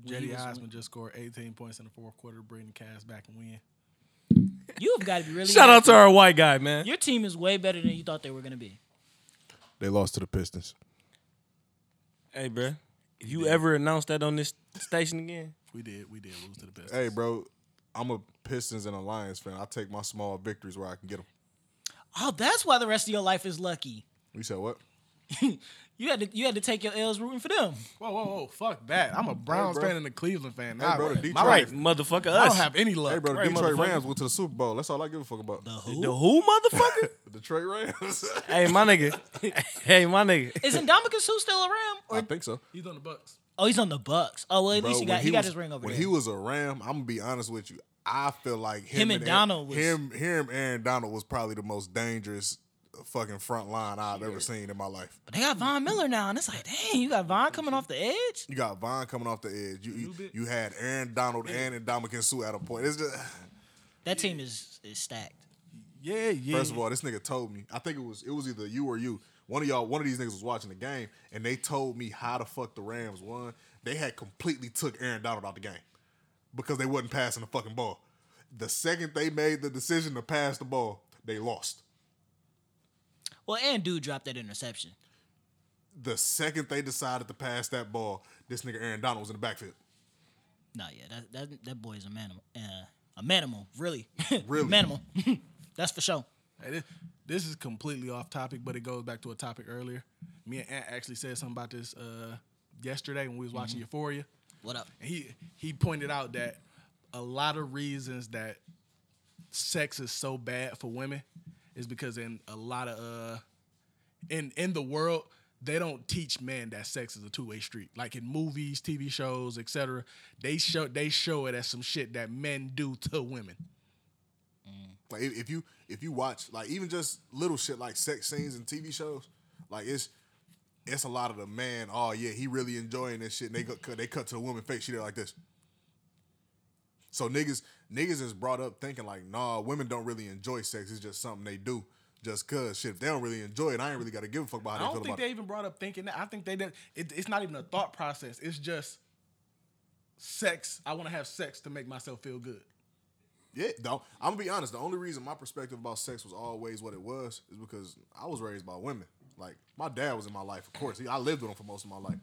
When he Jetty was- Osman just scored 18 points in the fourth quarter, bringing bring the Cavs back and win. You've got to be really Shout out to our white guy, man. Your team is way better than you thought they were gonna be. They lost to the Pistons. Hey, bro. If you ever announce that on this station again, We did. We did lose to the Pistons. Hey, bro, I'm a Pistons and a Lions fan. I take my small victories where I can get them. Oh, that's why the rest of your life is lucky. You said what? [laughs] You had to you had to take your L's rooting for them. Whoa, whoa, whoa! Fuck that! I'm a Browns bro. fan and a Cleveland fan. Hey, Nah, bro, the my Detroit- life- motherfucker, I don't have any luck. Hey, bro, the Right, Detroit. Rams went to the Super Bowl. That's all I give a fuck about. The the who? who, motherfucker? [laughs] Detroit Rams. hey, my nigga. [laughs] hey, my nigga. Is Indomitius Suh still a Ram? I think so. He's on the Bucs. oh, he's on the Bucs. Oh well, at Bro, least he got he, got was- his ring over when there. he was a Ram, I'm gonna be honest with you. I feel like him, Him and Donald was- him him Aaron Donald was probably the most dangerous fucking front line I've ever seen in my life. But they got Von Miller now, and it's like, dang, you got Von coming off the edge. You got Von coming off the edge. You you, you had Aaron Donald and Ndamukong Suh at a point. It's just [sighs] That team is is stacked. Yeah, yeah. First of all, this nigga told me. I think it was it was either you or you. One of y'all, one of these niggas was watching the game, and they told me how the fuck the Rams won. They had completely took Aaron Donald out the game because they wasn't passing the fucking ball. The second they made the decision to pass the ball, they lost. Well, and dude dropped that interception. The second they decided to pass that ball, this nigga Aaron Donald was in the backfield. Nah, yeah, that that that boy is a manimal. Uh, a manimal, really, [laughs] Really? manimal. [laughs] That's for sure. Hey, this, this is completely off topic, but it goes back to a topic earlier. Me and Ant actually said something about this uh, yesterday when we was watching Euphoria. What up? And he he pointed out that a lot of reasons that sex is so bad for women is because in a lot of uh in in the world they don't teach men that sex is a two-way street. Like in movies, TV shows, etc. They show they show it as some shit that men do to women. Like if, you if you watch like even just little shit like sex scenes and TV shows, like it's it's a lot of the man. Oh yeah, he really enjoying this shit. And they cut they cut to the woman face. She there like this. So niggas niggas is brought up thinking like, nah, women don't really enjoy sex. It's just something they do. Just cause shit, if they don't really enjoy it, I ain't really got to give a fuck about I how they don't feel think they it. even brought up thinking that. I think they did. It, it's not even a thought process. It's just sex. I want to have sex to make myself feel good. Yeah, though I'm gonna be honest. The only reason my perspective about sex was always what it was is because I was raised by women. Like my dad was in my life, of course. He, I lived with him for most of my life,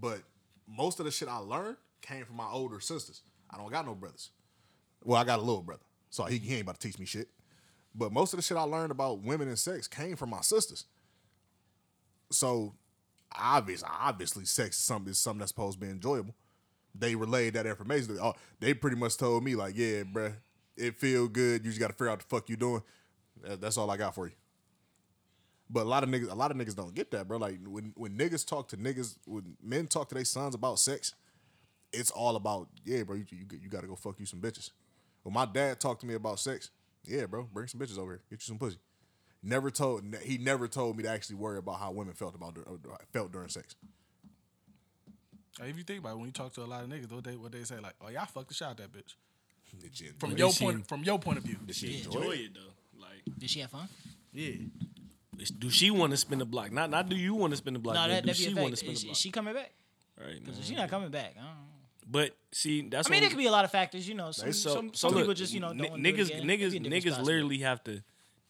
but most of the shit I learned came from my older sisters. I don't got no brothers. Well, I got a little brother, so he, he ain't about to teach me shit. But most of the shit I learned about women and sex came from my sisters. So obvious, obviously, sex is something is something that's supposed to be enjoyable. They relayed that information. They, oh, they pretty much told me like, yeah, bruh, it feel good. You just got to figure out the fuck you doing. That's all I got for you. But a lot of niggas, a lot of niggas don't get that, bro. Like when when niggas talk to niggas, when men talk to their sons about sex, it's all about yeah, bro. You you, you got to go fuck you some bitches. When my dad talked to me about sex, yeah, bro, bring some bitches over here, get you some pussy. Never told he never told me to actually worry about how women felt about dur- felt during sex. If you think about it, when you talk to a lot of niggas, what they what they say like, "Oh, y'all fucked the shot that bitch." Did she From your it? point from your point of view. Did she Yeah, enjoy, Enjoy it? it though. Like, Did she have fun? Yeah. do she want to spin the block? Not not do you want to spin the block? No, that do that'd be she want to fact. spin Is the she, block? is she coming back? right. Because man. she's not coming back, I don't know. But see, that's I mean, what it could be a lot of factors. You know, some so, some, so some look, people just you know n- don't wanna do it niggas again. niggas It'd be a different niggas spot. literally have to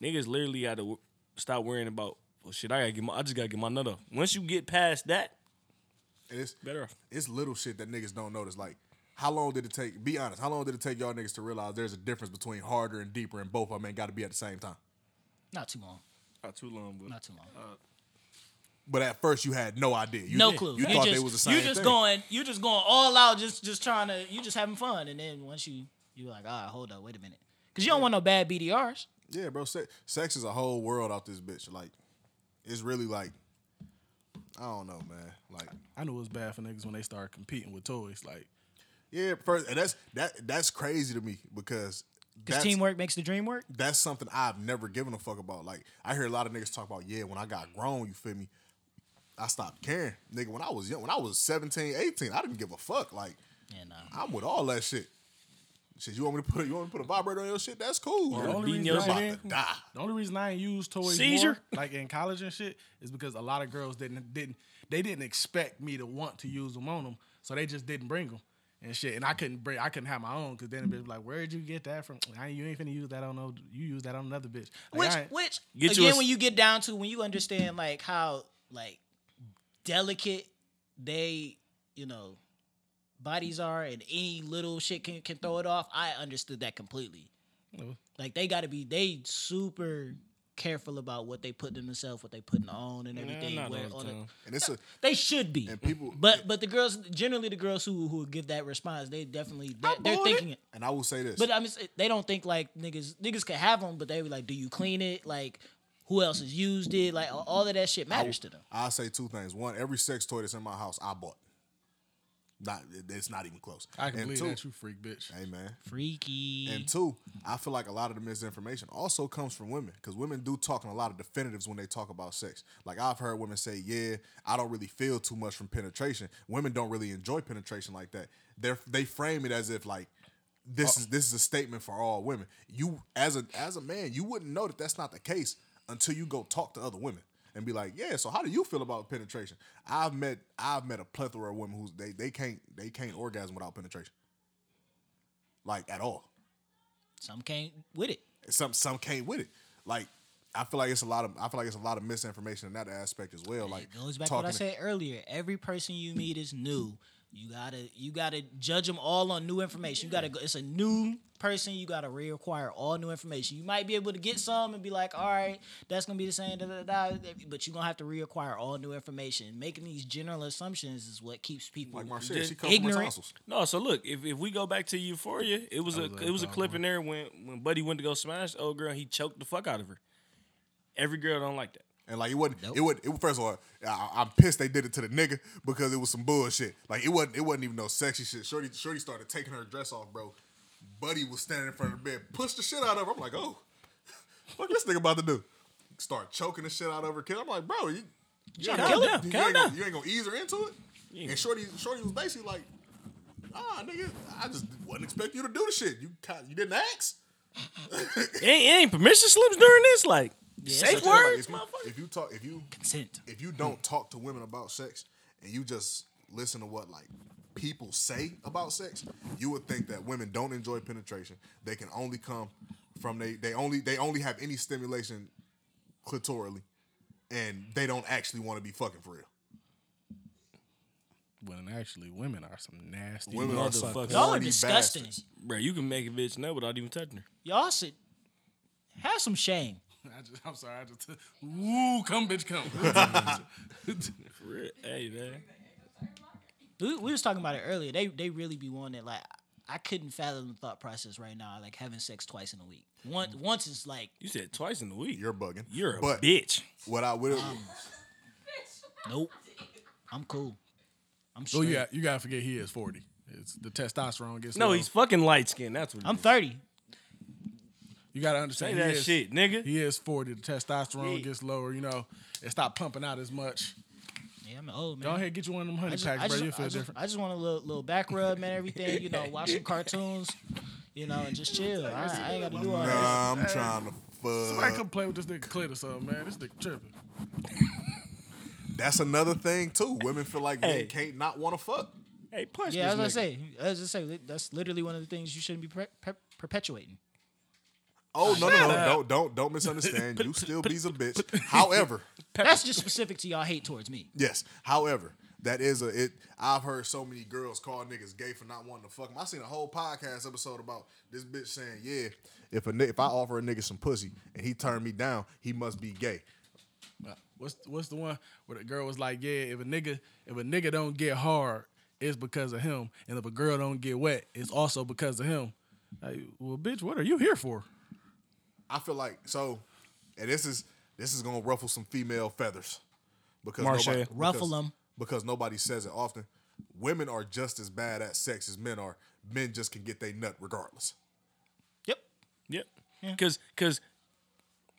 niggas literally have to w- stop worrying about well shit. I gotta get my I just gotta get my nut off. Once you get past that, And it's better off. it's little shit that niggas don't notice. Like, how long did it take? Be honest. How long did it take y'all niggas to realize there's a difference between harder and deeper, and both of them ain't got to be at the same time? Not too long. Not too long, but Not too long. Uh, But at first, you had no idea. You, no clue. You thought just, they was the same You just thing. going. You just going all out. Just just trying to. You just having fun. And then once you you like, all right, hold up, wait a minute, because you don't want no bad BDRs. Yeah, bro. Sex, sex is a whole world out this bitch. Like, it's really like, I don't know, man. Like, I knew it was bad for niggas when they started competing with toys. Like, yeah, first, and that's that that's crazy to me because Because teamwork makes the dream work. that's something I've never given a fuck about. Like, I hear a lot of niggas talk about, yeah, when I got grown, you feel me? I stopped caring. Nigga, when I was young, when I was 17, 18, I didn't give a fuck. Like, Yeah, nah. I'm with all that shit. Shit, you want me to put you want me to put a vibrator on your shit? That's cool. the You're only reason I about ain't- to die. The only reason I ain't use toys Seizure? more, like in college and shit, is because a lot of girls didn't didn't they didn't expect me to want to use them on them, so they just didn't bring them and shit. And I couldn't bring, I couldn't have my own because then it'd be like, where'd you get that from? I, you ain't finna use that on no, you use that on another bitch. Like, Which which Get you again a- when you get down to when you understand like how like delicate they you know bodies are and any little shit can, can throw it off i understood that completely Mhm. like they got to be they super careful about what they put in themselves what they putting on and everything not where the on the- And it's a they should be and people but but the girls generally the girls who who give that response they definitely they're, they're bought it. thinking it and I will say this. but I mean, they don't think like niggas. Niggas could have them, but they be like, "Do you clean it? Like, who else has used it? Like, all of that shit matters to them." I'll say two things. One, every sex toy that's in my house, I bought. Not, it's not even close. I can and believe two, that you freak bitch. Hey man. Freaky. And two, I feel like a lot of the misinformation also comes from women because women do talk in a lot of definitives when they talk about sex. Like I've heard women say, "Yeah, I don't really feel too much from penetration." Women don't really enjoy penetration like that. They they frame it as if like this uh, is this is a statement for all women. You as a as a man, you wouldn't know that that's not the case until you go talk to other women and be like, "Yeah, so how do you feel about penetration?" I've met I've met a plethora of women who they they can't they can't orgasm without penetration, like at all Some came with it. some some came with it. Like I feel like it's a lot of I feel like it's a lot of misinformation in that aspect as well. Like it goes back to what I said earlier. Every person you meet is new. You gotta you gotta judge them all on new information. You gotta go. It's a new person. You gotta reacquire all new information. You might be able to get some and be like, all right, that's gonna be the same. Da, da, da, da," but you're gonna have to reacquire all new information. Making these general assumptions is what keeps people Like Marcia, she comes from her ignorant. No, so look, if, if we go back to Euphoria, it was a was a it was a clip one. in there when when Buddy went to go smash the old girl, he choked the fuck out of her. Every girl don't like that. And like it wasn't, Nope. it wasn't. It, first of all, I, I'm pissed they did it to the nigga because it was some bullshit. Like it wasn't, it wasn't even no sexy shit. Shorty, Shorty started taking her dress off, bro. Buddy was standing in front of the bed, pushed the shit out of her. I'm like, oh, [laughs] what this nigga about to do? Start choking the shit out of her kid. I'm like, bro, you, you, ain't kill gonna- you ain't gonna, you ain't gonna ease her into it. And Shorty, Shorty was basically like, ah, nigga, I just wasn't expecting you to do the shit. You, you didn't ask. [laughs] Ain't, ain't permission slips during this. Like safe So, like, words, if you, if you talk, if you Consent. if you don't talk to women about sex and you just listen to what like people say about sex, you would think that women don't enjoy penetration. They can only come from they they only they only have any stimulation clitorally, and they don't actually want to be fucking for real. When actually, women are some nasty. Women are motherfuckers. some Motherfuckers. Y'all are disgusting. bastards. Bro, you can make a bitch know without even touching her. Y'all should have some shame. [laughs] I just, I'm sorry. I just, [laughs] woo, come bitch, come. [laughs] For real. Hey man. We, we was talking about it earlier. They they really be wanting it. Like I couldn't fathom the thought process right now. Like having sex twice in a week. Once mm. once is like You said twice in the week. You're bugging. You're a but bitch. What I would um, nope. I'm cool. I'm oh, straight. you got, you gotta forget he is 40. It's the testosterone gets No, low. he's fucking light skinned. That's what. I'm it is. 30. You gotta Say understand. that he is, shit, nigga. He is 40. The testosterone Yeah. gets lower. You know, it stop pumping out as much. Yeah, I'm old man. Go ahead, get you one of them honey I just, packs, I bro. just, You feel I just, different. I just want a little, little back rub, man. Everything, you know, watch some [laughs] cartoons, you know, and just chill. I, I ain't got to do all that. Nah, I'm trying to Somebody fuck. come play with this nigga clit or something, man. This nigga tripping. That's another thing too. Women feel like Hey. they can't not want to fuck. Hey, punch Yeah, I this was gonna nigga. I was gonna say, that's literally one of the things you shouldn't be per- per- perpetuating. Oh no, no, no! Don't don't don't misunderstand. You still be's a bitch. However, [laughs] That's just specific to y'all hate towards me. yes. However, that is a it. I've heard so many girls call niggas gay for not wanting to fuck them. I seen a whole podcast episode about this bitch saying, "Yeah, if a ni- if I offer a nigga some pussy and he turned me down, he must be gay." Uh, What's what's the one where the girl was like, yeah, if a nigga if a nigga don't get hard, it's because of him, and if a girl don't get wet, it's also because of him. Like, well, bitch, what are you here for? I feel like so, and this is this is gonna ruffle some female feathers because Marsha. nobody, Ruffle because- 'em. because nobody says it often. Women are just as bad at sex as men are. Men just can get their nut regardless. Yep. Yep. Cause, cause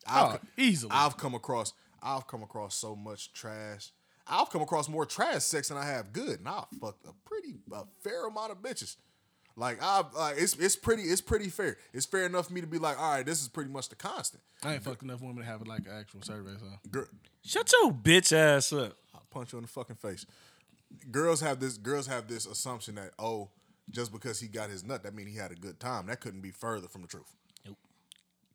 I've, Oh, easily. I've come across I've come across so much trash. I've come across more trash sex than I have good, and I've fucked a pretty a fair amount of bitches. Like I've like it's it's pretty it's pretty fair. It's fair enough for me to be like, all right, this is pretty much the constant. I ain't fucked enough women to have like an actual survey. So Girl, shut your bitch ass up. I'll punch you in the fucking face. Girls have this girls have this assumption that oh, just because he got his nut, that mean he had a good time. That couldn't be further from the truth. Nope.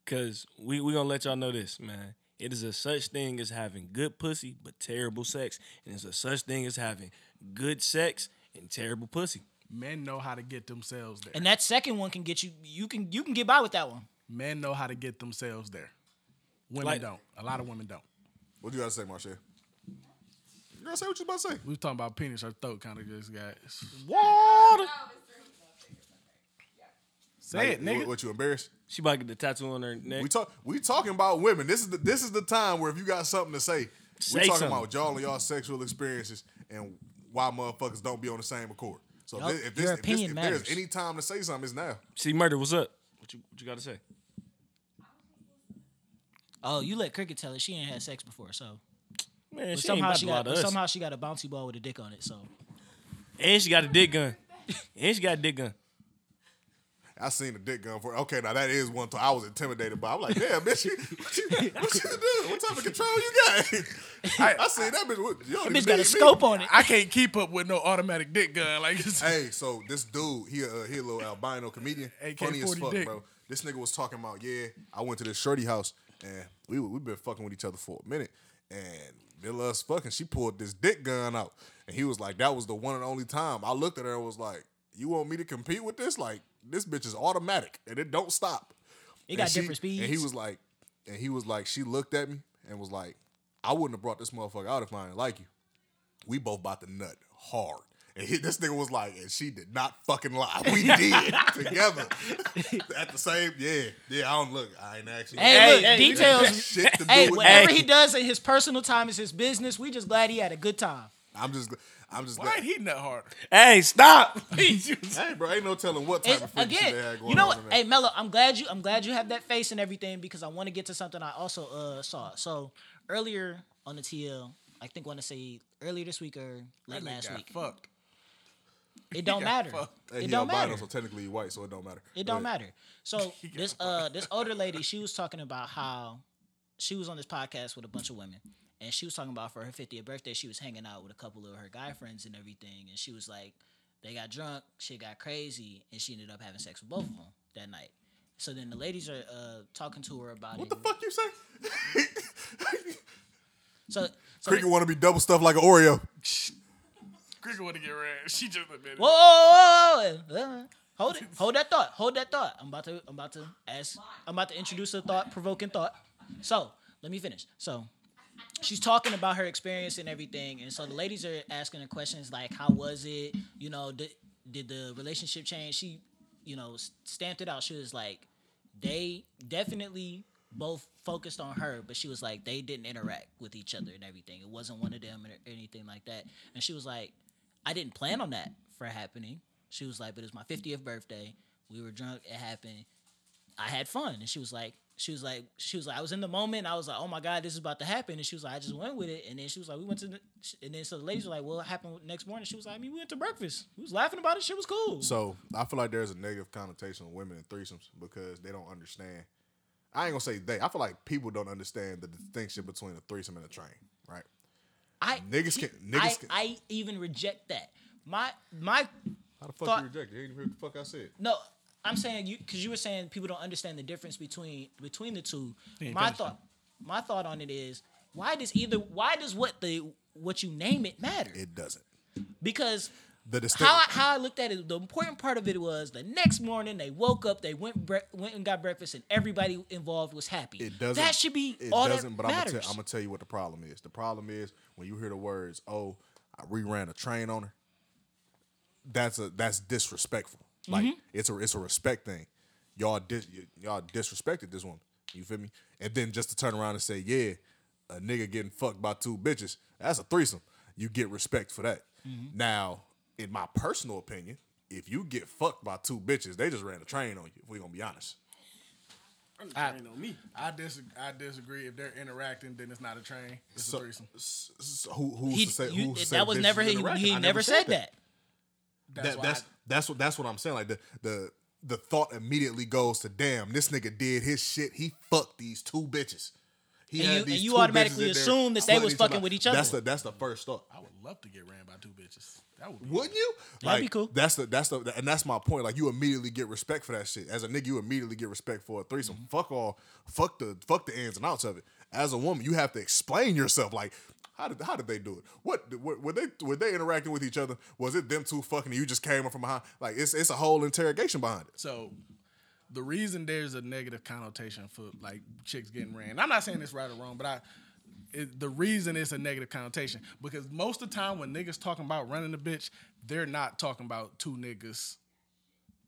Cause we we gonna let y'all know this, man. It is a such thing as having good pussy but terrible sex, and it's a such thing as having good sex and terrible pussy. Men know how to get themselves there. And that second one can get you. You can you can get by with that one. Men know how to get themselves there. Women Like- don't. A lot of women don't. What do you gotta say, Marcia? You gotta say what you about to say. We was talking about penis. Her throat kind of just got. Water. Say it, nigga. What, what you embarrassed? She about to get the tattoo on her neck. We talk. We talking about women. This is the this is the time where if you got something to say, Say we talking something. about y'all and y'all sexual experiences and why motherfuckers don't be on the same accord. So Yup, if, this, if, this, your if, this, opinion if there's matters. any time to say something, it's now. See, murder. What's up? What you what you got to say? Oh, you let Cricket tell it. she ain't had sex before, so Man, but she somehow ain't she got to lie to us. somehow she got a bouncy ball with a dick on it. So And she got a dick gun. and she got a dick gun. I seen a dick gun for. Okay, now that is one time I was intimidated by. I'm like, damn, bitch, you, what you, what you do? What type of control you got? I, [laughs] I seen that bitch. What, you don't that bitch got a need me. scope on it. I can't keep up with no automatic dick gun. Like, Hey, so this dude, he uh, he a little albino comedian, funny as fuck, dick. bro. This nigga was talking about, yeah, I went to this shorty house and we we been fucking with each other for a minute, and middle of us fucking, she pulled this dick gun out, and he was like, that was the one and only time. I looked at her and was like, you want me to compete with this? Like, this bitch is automatic and it don't stop. it And got she- different speeds. And he was like, and he was like, she looked at me and was like, I wouldn't have brought this motherfucker out if I didn't like you. We both bought the nut hard. And he, this nigga was like, and she did not fucking lie. We [laughs] did together at the same. Yeah, yeah. I don't look. I ain't actually. hey, Hey, look, hey, details. [laughs] shit to do Hey, with whatever Hey. he does in his personal time is his business. We just glad he had a good time. I'm just. I'm just. why ain't he nut harder? Hey, stop. [laughs] Hey, bro, ain't no telling what type It- of freaky again, they had going you know on. what? in Hey, there. Mello, I'm glad you. I'm glad you have that face and everything because I want to get to something I also uh, saw. So earlier on the TL, I think want to say earlier this week or late That last week. Fucked. It don't got matter. fucked. Hey, It he don't albino, matter. so technically he white, so it don't matter. It don't ahead. matter. So [laughs] this uh this older lady, she was talking about how she was on this podcast with a bunch of women, and she was talking about for her 50th birthday, she was hanging out with a couple of her guy friends and everything, and she was like, they got drunk, shit got crazy, and she ended up having sex with both of them that night. So then the ladies are uh, talking to her about it. What it. the fuck you say? [laughs] So, so Cricket want to be double stuffed like an Oreo. Cricket want to get red. [laughs] She just admitted. whoa, whoa, whoa, whoa, hold it, [laughs] hold that thought, hold that thought. I'm about to, I'm about to ask, I'm about to introduce a thought, provoking thought. So let me finish. So she's talking about her experience and everything, and so the ladies are asking her questions like, "How was it? You know, did did the relationship change?" She, you know, stamped it out. She was like, "They definitely." Both focused on her, but she was like they didn't interact with each other and everything. It wasn't one of them or anything like that. And she was like, I didn't plan on that for happening. She was like, but it was my 50th birthday. We were drunk. It happened. I had fun. And she was like, she was like, she was like, I was in the moment. I was like, oh my God, this is about to happen. And she was like, I just went with it. And then she was like, we went to, the, and then so the ladies were like, well, what happened next morning? She was like, I mean, we went to breakfast. We was laughing about it. Shit was cool. So I feel like there's a negative connotation with women and threesomes because they don't understand. I ain't gonna say they. I feel like people don't understand the distinction between a threesome and a train, right? I Niggas can- I, niggas can- I even reject that. My my How the fuck Thought- you reject it? You ain't even hear what the fuck I said. No, I'm saying you because you were saying people don't understand the difference between between the two. ain't My thought, my thought on it is why does either why does what the what you name it matter? It doesn't. because The distinct. how I, how I looked at it, the important part of it was the next morning they woke up, they went bre- went and got breakfast, and everybody involved was happy. It doesn't. That should be It all doesn't. that but I'm matters. gonna, tell, I'm gonna tell you what the problem is. The problem is when you hear the words, "Oh, I reran a train on her." That's a that's disrespectful. Like Mm-hmm. it's a it's a respect thing. Y'all dis, y'all disrespected this woman. You feel me? And then just to turn around and say, "Yeah, a nigga getting fucked by two bitches." That's a threesome. You get respect for that. Mm-hmm. Now, in my personal opinion, if you get fucked by two bitches, they just ran a train on you. If we're gonna be honest. I, Ain't on me. I disagree. I disagree. If they're interacting, then it's not a train. It's So, a threesome. s- s- who, who's He- to say? you- to say that was never he, he I never said that. That's That- that's I- that's what that's what I'm saying. Like the the the thought immediately goes to, damn, this nigga did his shit. He fucked these two bitches. He And had you- these and you two automatically bitches in there assume that they was fucking out. with each other. That's the that's the first thought. I would love to get ran by two bitches. That would be Wouldn't you? That'd be cool. That's the that's the and that's my point. Like you immediately get respect for that shit. As a nigga, you immediately get respect for a threesome. Mm-hmm. Fuck all, fuck the fuck the ins and outs of it. As a woman, you have to explain yourself. Like how did how did they do it? What were, they were they interacting with each other? Was it them two fucking? You just came up from behind. Like it's it's a whole interrogation behind it. So the reason there's a negative connotation for like chicks getting ran, I'm not saying it's right or wrong, but I it, the reason it's a negative connotation because most of the time when niggas talking about running a bitch, they're not talking about two niggas,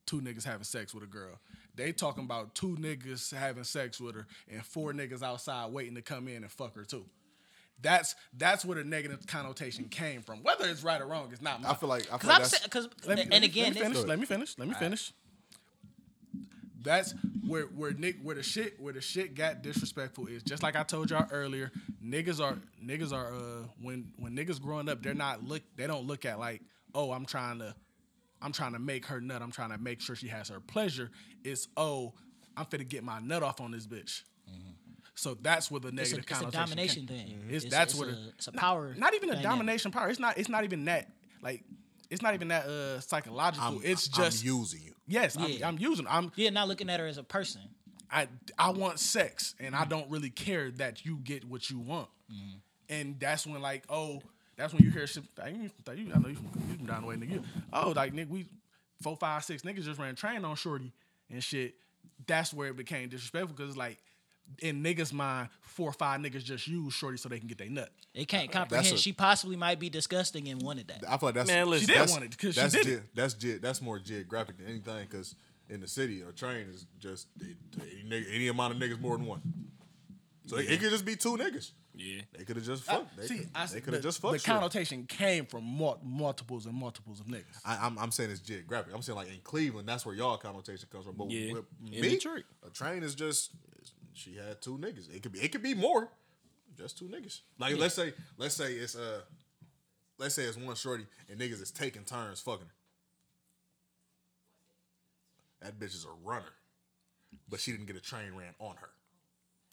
two niggas having sex with a girl. They talking about two niggas having sex with her and four niggas outside waiting to come in and fuck her too. That's that's where the negative connotation came from. Whether it's right or wrong, it's not. My, I feel like I feel Because like that's, because and let me- again, let me finish. Let me finish. Let me finish. That's where where Nick where the shit where the shit got disrespectful is just like I told y'all earlier. Niggas are niggas are uh when when niggas growing up, they're not look they don't look at like oh I'm trying to I'm trying to make her nut. I'm trying to make sure she has her pleasure. It's oh I'm finna get my nut off on this bitch. So that's where the Mm-hmm. it's a, negative it's a domination came. thing. It's, It's, that's it's what a, it, it's a power. not even a domination power. It's not. It's not even that. Like, it's not even that uh psychological. I'm, it's I'm just using you. yes. Yeah. I'm, I'm using. I'm. Yeah, not looking at her as a person. I I want sex, and I don't really care that you get what you want. And that's when like oh, that's when you hear shit. I, you, you- I know you from, you from down the way, nigga. Oh, like nigga, we four, five, six niggas just ran train on shorty and shit. That's where it became disrespectful because like. In niggas' mind, four or five niggas just use shorty so they can get their nut. They can't comprehend. a- she possibly might be disgusting and wanted that. I feel like that's Man, listen. She did that's, want it 'cause she did ge- it. That's ge- that's more geographic than anything because in the city a train is just any, nigga- any amount of niggas more than one. So it, it could just be two niggas. Yeah. They could have just I- fucked. They, see, could- I, they could have just fucked. The shit. connotation came from mul- multiples and multiples of niggas. I, I'm, I'm saying it's geographic. I'm saying like in Cleveland, that's where y'all connotation comes from. But Yeah, with in me, Detroit. a train is just she had two niggas. It could be it could be more, just two niggas. Like let's say let's say it's uh let's say it's one shorty and niggas is taking turns fucking her. That bitch is a runner, but she didn't get a train ran on her.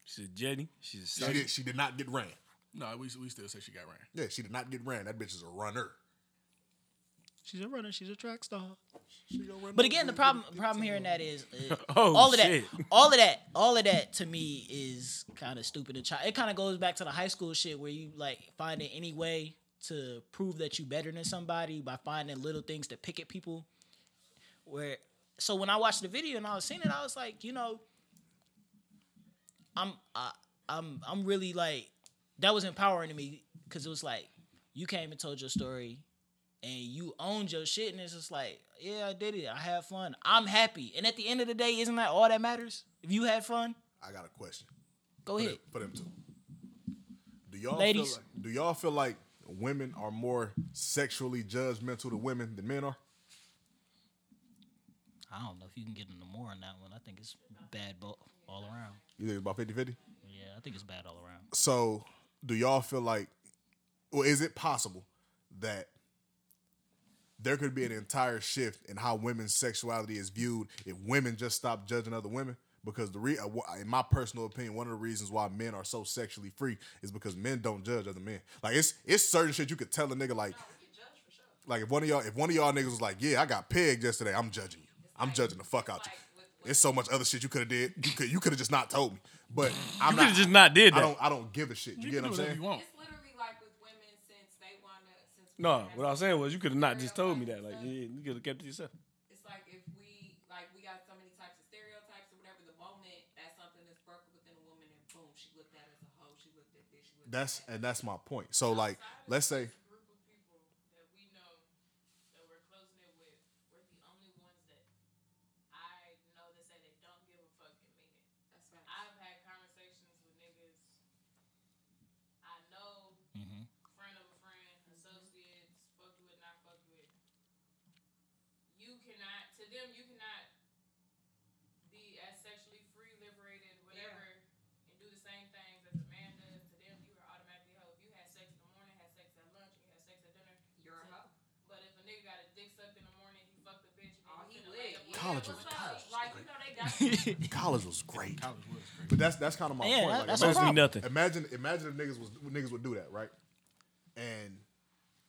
She's a jetty. She's a She did. She did not get ran. No, we, we still say she got ran. Yeah, she did not get ran. That bitch is a runner. She's a runner. She's a track star. She gonna run But again, the problem get- get problem some- here in that is uh, [laughs] Oh, all of shit. that, all of that, all of that to me is kind of stupid and child. It kind of goes back to the high school shit where you like finding any way to prove that you better than somebody by finding little things to pick at people. Where so when I watched the video and I was seeing it, I was like, you know, I'm uh, I'm I'm really like that was empowering to me because it was like you came and told your story and you owned your shit and it's just like yeah I did it. I had fun. I'm happy. And at the end of the day isn't that all that matters? If you had fun? I got a question. Go for ahead. them, for them two. Do y'all Ladies. feel like, do y'all feel like women are more sexually judgmental to women than men are? I don't know if you can get into more on that one. I think it's bad bo- all around. You think it's about 50-50? yeah I think it's bad all around. So, do y'all feel like, or is it possible that there could be an entire shift in how women's sexuality is viewed if women just stop judging other women? Because the re, uh, in my personal opinion, one of the reasons why men are so sexually free is because men don't judge other men. Like it's it's certain shit you could tell a nigga like, like if one of y'all if one of y'all niggas was like, yeah, I got pegged yesterday, I'm judging you. I'm judging the fuck out you. It's so much other shit you could have did. You could you could have just not told me. But [laughs] I'm You not. could have just not did that. I don't I don't give a shit. You, You get what I'm whatever saying? you want. It's literally like with women since they wanna since No, what I was saying was you could have not just told me that. Like, yeah, you could have kept it yourself. It's like if we like we got so many types of stereotypes or whatever. The moment that something is broken within a woman, and boom, she looked at as a hoe. She looked at this. She looked That's at that. and that's my point. So like, let's say group of people that we know that we're close knit with, we're the only ones that I know that say they don't give a fuck and mean it. That's right. I've had conversations with niggas I know, Mhm. friend of a friend, associates, fuck with, not fuck with. You cannot, to them, you cannot be as sexually free, liberated, whatever, and do the same things as a man does. To them, you are automatically a hoe. If you had sex in the morning, had sex at lunch, and you had sex at dinner, You're a hoe. but if a nigga got a dick sucked in the morning, he fucked a bitch, and Oh, then he finna lit. lay up with College her, was- what's up? college was Like, great. you know, they got [laughs] college was great, College was great. but that's that's kind of my Yeah, point. that- Like, that's imagine, no nothing. imagine imagine if niggas was niggas would do that, right? And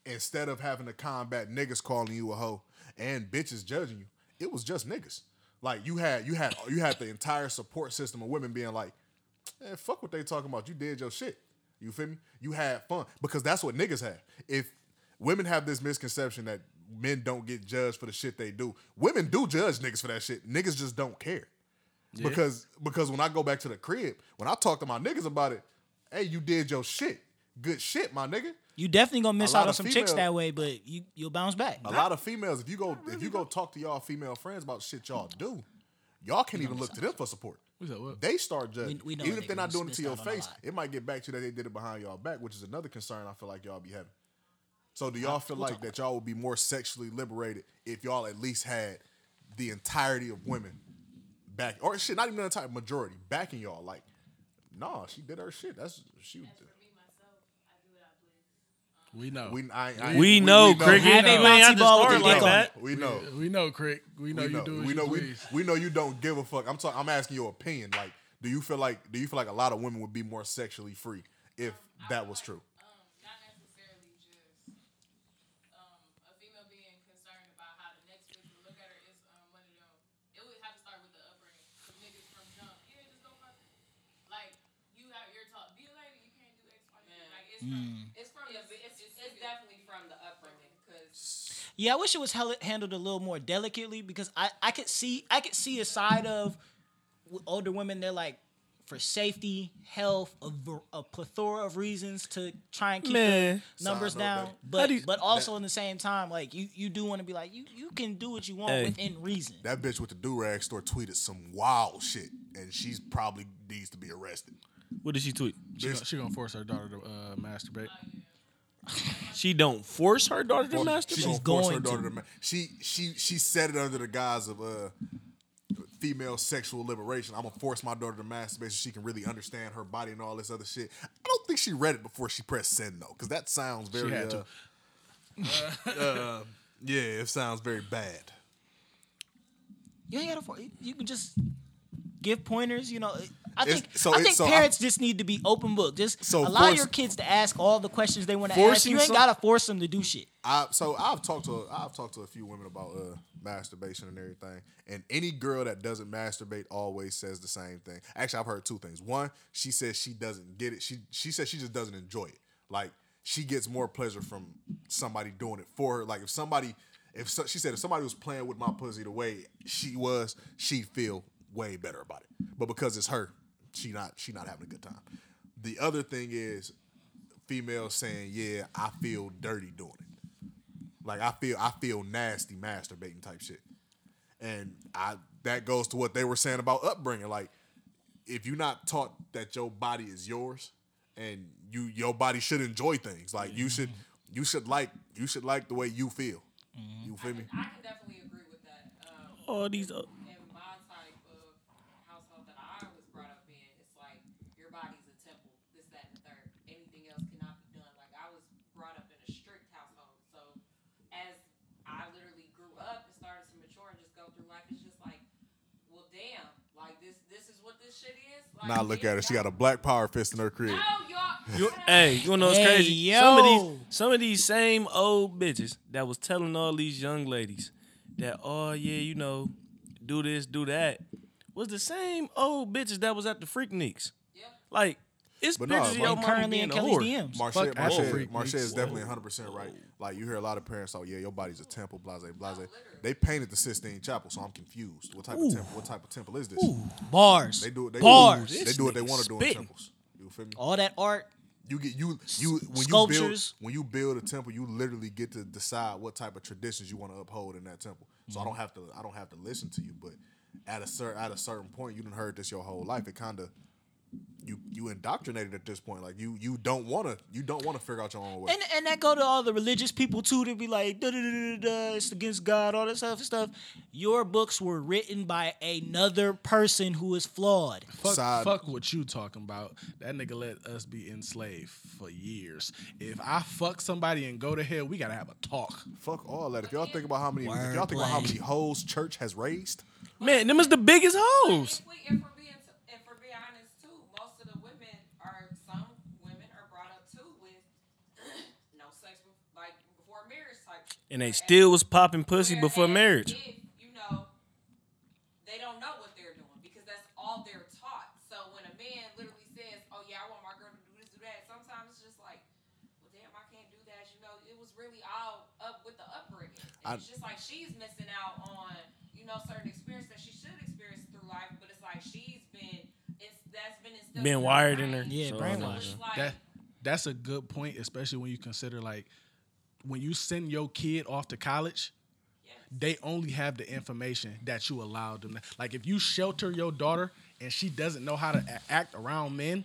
instead of having to combat niggas calling you a hoe and bitches judging you, it was just niggas. Like you had you had you had the entire support system of women being like, "Man, fuck what they talking about. You did your shit. You feel me? You had fun because that's what niggas have. If women have this misconception that men don't get judged for the shit they do, women do judge niggas for that shit. Niggas just don't care. Because because when I go back to the crib, when I talk to my niggas about it, hey, you did your shit. Good shit, my nigga. you definitely gonna miss out on of some chicks that way but you you'll bounce back A lot of females, if you go if you go talk to y'all female friends about shit y'all do, y'all can't even look to them for support. We said what? They start judging. We- we even if they're not doing it to your missed out on a face, it might get back to you that they did it behind y'all back, which is another concern I feel like y'all be having. So do y'all feel we'll like that y'all would be more sexually liberated if y'all at least had the entirety of women back or shit, not even the entire majority backing y'all? Like, nah, she did her shit. That's she. For me, myself, I do what I please. Um, we know. We I, I, We know, cricket. Have a You ain't have bouncy to ball with like that. we know. we know, Crick. We know we you know, do as we you know we, please. we know you don't give a fuck. I'm talking. I'm asking your opinion. Like, do you feel like do you feel like a lot of women would be more sexually free if um, that was true? Um, not necessarily just um, a female being concerned about how the next bitch will look at her is um, one of them. It would have to start with the upbringing. 'Cause niggas from jump, yeah, just go fuck her. Like you have your talk, be a lady, you can't do X, Y, Z. Yeah. It's from It's the. It's, it's, it's- definitely from the upbringing because Yeah, I wish it was hel- handled a little more delicately because I, I could see I could see a side of older women. They're like for safety, health, a, a plethora of reasons to try and keep Man. the numbers Side down. baby. But you- but also in the same time, like you you do want to be like you you can do what you want Hey. within reason. That bitch with the do rag store tweeted some wild shit, and she's probably needs to be arrested. What did she tweet? She gonna, she gonna force her daughter to uh, masturbate. [laughs] She don't force her daughter to She masturbate. gonna She's force her going daughter to. to. ma- She she she said it under the guise of uh female sexual liberation. I'm gonna force my daughter to masturbate so she can really understand her body and all this other shit. I don't think she read it before she pressed send though, because that sounds very. had uh, to. [laughs] uh, yeah, it sounds very bad. You ain't gotta. for- You can just give pointers. You know, I think so I think so I- parents just need to be open book. Just So allow force- your kids to ask all the questions they want to ask. You ain't some- gotta force them to do shit. I so I've talked to I've talked to a few women about uh masturbation and everything, and any girl that doesn't masturbate always says the same thing. Actually, I've heard two things. One, she says she doesn't get it. She she says she just doesn't enjoy it. Like she gets more pleasure from somebody doing it for her. Like if somebody, if so, she said if somebody was playing with my pussy the way she was, she'd feel way better about it. But because it's her, she not she not having a good time. The other thing is females saying, "Yeah, I feel dirty doing it." Like I feel I feel nasty masturbating type shit. And I that goes to what they were saying about upbringing. Like if you're not taught that your body is yours and you your body should enjoy things, like you should you should like you should like the way you feel. You I feel can, me? I can definitely agree with that. Um, All these. Uh, in my type of household that I was brought up in, it's like your body's a temple, this, that, and the third. Anything else cannot be done. Like I was brought up in a strict household, so as I literally grew up and started to mature and just go through life, it's just like, well, damn, like this, this is what this shit is. Like, Now look at her. She got a black power fist in her crib. No, y'all. You, hey, you wanna know what's Hey, crazy? Some of yo. these, some of these same old bitches that was telling all these young ladies that, oh yeah, you know, do this, do that, was the same old bitches that was at the Freakniks. Yep. Like, it's But no, bitches of your And currently in a Kelly's whore. DMs. Marche, Fuck Marche, Marche is definitely 100 percent right. Like you hear a lot of parents say, "Yeah, your body's a temple." Blase, blase. They painted the Sistine Chapel, so I'm confused. What type of temple? What type of temple is this? Bars. They do it. They Bars. Do, they do what they want to do in temples. You feel me? All that art. You get you you when Sculptures. you build when you build a temple, you literally get to decide what type of traditions you want to uphold in that temple. So I mm-hmm. don't have to I don't have to listen to you, but at a certain at a certain point, you done heard this your whole life. It kind of you you indoctrinated at this point. Like you you don't want to you don't want to figure out your own way. And and that go to all the religious people too to be like, da, da, da, da, da, it's against God, all that stuff stuff. Your books were written by another person who is flawed. Fuck, Side- fuck what you talking about. That nigga let us be enslaved for years. If I fuck somebody and go to hell, we gotta have a talk. Fuck all that. If y'all think about how many if y'all think about how many hoes church has raised, Man, them is the biggest hoes. If, we, if we're being t- if we're being honest too, most of the women are some women are brought up too with no sex bef- like before marriage type. shit. And they still was popping pussy before marriage. If you know, they don't know what they're doing because that's all they're taught. So when a man literally says, "Oh yeah, I want my girl to do this, do that," sometimes it's just like, "Well, damn, I can't do that." You know, it was really all up with the upbringing. I- it's just like she's missing out on you know certain experience that she should experience through life, but it's like she's been it's that's been instilled Been wired in her. Yeah, So, brainwashed. So like, That that's a good point, especially when you consider like when you send your kid off to college, yes. they only have the information that you allowed them. Like if you shelter your daughter and she doesn't know how to act around men,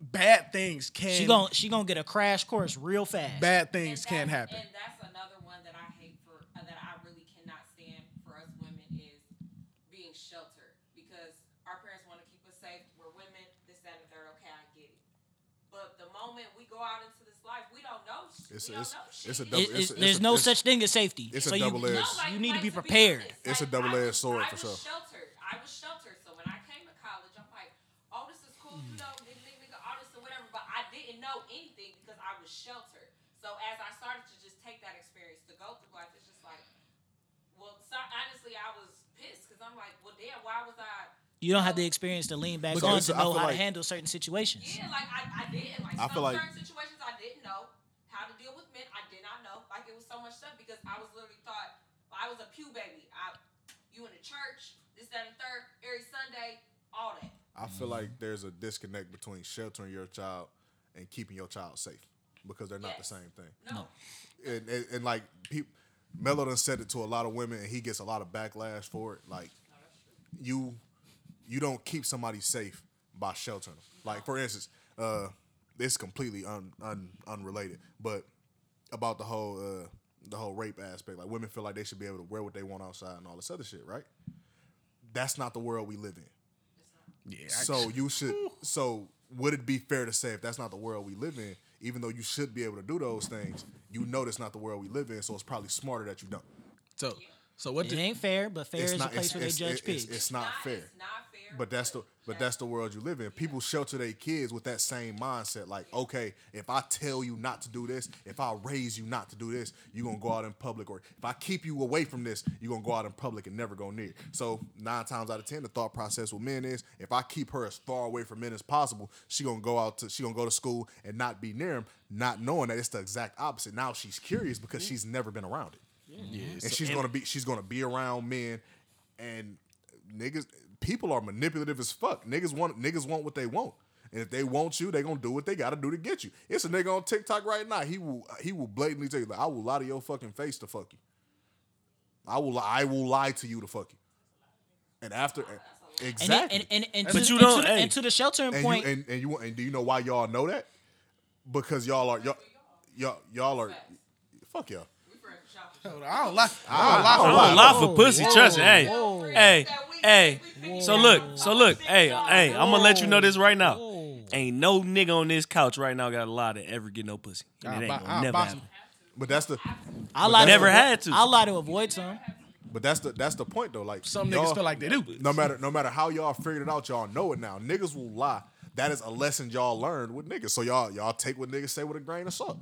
bad things can She gon' she gonna get a crash course real fast. bad things And can that's- happen. And that's another one that I hate for uh, that I really cannot stand for us women is being sheltered because our parents want to keep us safe. We're women, this, that, and the third. Okay, I get it. But the moment we go out into this life, we don't know. sh- It's- we don't it's- it's a It- double- it's- it's a- there's a- no it's- such thing as safety. it's a so you, double-edged- No, like- you need to be prepared. honest, It's a double-edged I was- sword I for was sure. Sheltered. I was sheltered. So when I came to college, I'm like, oh, this is cool, you know, nigga, nigga, nigga, all this or whatever. But I didn't know anything because I was sheltered. So as I started to just take that experience to go through life, it's just like, well, so, honestly, I was pissed because I'm like, well, damn, why was I? You don't have the experience to lean back Because on it's- to know how like- to handle certain situations. Yeah, like I, I didn't. Like I some feel like- certain situations I didn't know how to deal with men. I did not know. Like it was so much stuff because I was literally taught I was a pew baby. I you in the church, this, that, and third, every Sunday, all that. I feel like there's a disconnect between sheltering your child and keeping your child safe because they're not Yes. the same thing. No. And, and, and like people, Mello done said it to a lot of women, and he gets a lot of backlash for it. Like you, you don't keep somebody safe by sheltering them. Like for instance, uh, this is completely un, un, unrelated, but about the whole uh, the whole rape aspect. Like women feel like they should be able to wear what they want outside and all this other shit, right? That's not the world we live in. yeah, I- So you [laughs] should. So would it be fair to say if that's not the world we live in, even though you should be able to do those things, you know that's not the world we live in. So it's probably smarter that you don't. so so what It did, ain't fair, but fair is not. a place It's, where they judge it's, pigs. it's not fair. It's not fair. But that's the but that's the world you live in. People shelter their kids with that same mindset. Like, okay, if I tell you not to do this, if I raise you not to do this, you're gonna go out in public. Or if I keep you away from this, you're gonna go out in public and never go near. So nine times out of ten, the thought process with men is if I keep her as far away from men as possible, she gonna go out to she gonna go to school and not be near him, not knowing that it's the exact opposite. Now she's curious because she's never been around it yeah, and so- she's gonna be she's gonna be around men and niggas people are manipulative as fuck. Niggas want niggas want what they want. And if they want you, they gonna do what they gotta do to get you. It's a nigga on TikTok right now. He will he will blatantly tell you, like, I will lie to your fucking face to fuck you. I will I will lie to you to fuck you. And after And, exactly. and, and, and, to, you and don't- hey. and to the sheltering and point, you and, and you and do you know why y'all know that? Because y'all are y'all y'all y'all are fuck y'all. We friends with shopping. I don't lie. I I don't lie. for I don't lie. lie for pussy. Trust me. Hey, hey, hey. So look, so look, hey, hey. I'm gonna let you know this right now. Ain't no nigga on this couch right now got a lie to ever get no pussy. And I'll it ain't gonna never happen. But that's the I lie Never to, had to. I lie to avoid some. but that's the that's the point though. Like Some niggas feel like they do. no matter no matter how y'all figured it out, y'all know it now. Niggas will lie. That is a lesson y'all learned with niggas. So y'all y'all take what niggas say with a grain of salt.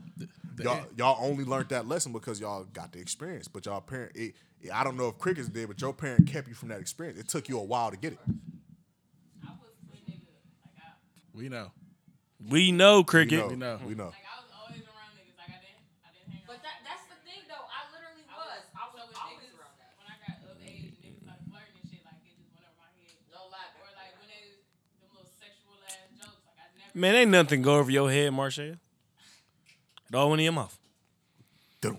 Y'all y'all only learned that lesson because y'all got the experience. But y'all parent, it, it- I don't know if crickets did, but your parent kept you from that experience. It took you a while to get it. I was a nigga. Like I, We know. We know cricket. We know. We know. like I was always around niggas. Like I didn't, I didn't hang But out. that that's the thing though. I literally was. I was so with always niggas, around that. when I got of age, niggas started flirting and shit. Like it just went over my head. No lie. Or like when they them little sexual ass jokes. Like I never. Man, ain't nothing go over your head, Marshall. It all went in your mouth. Dum.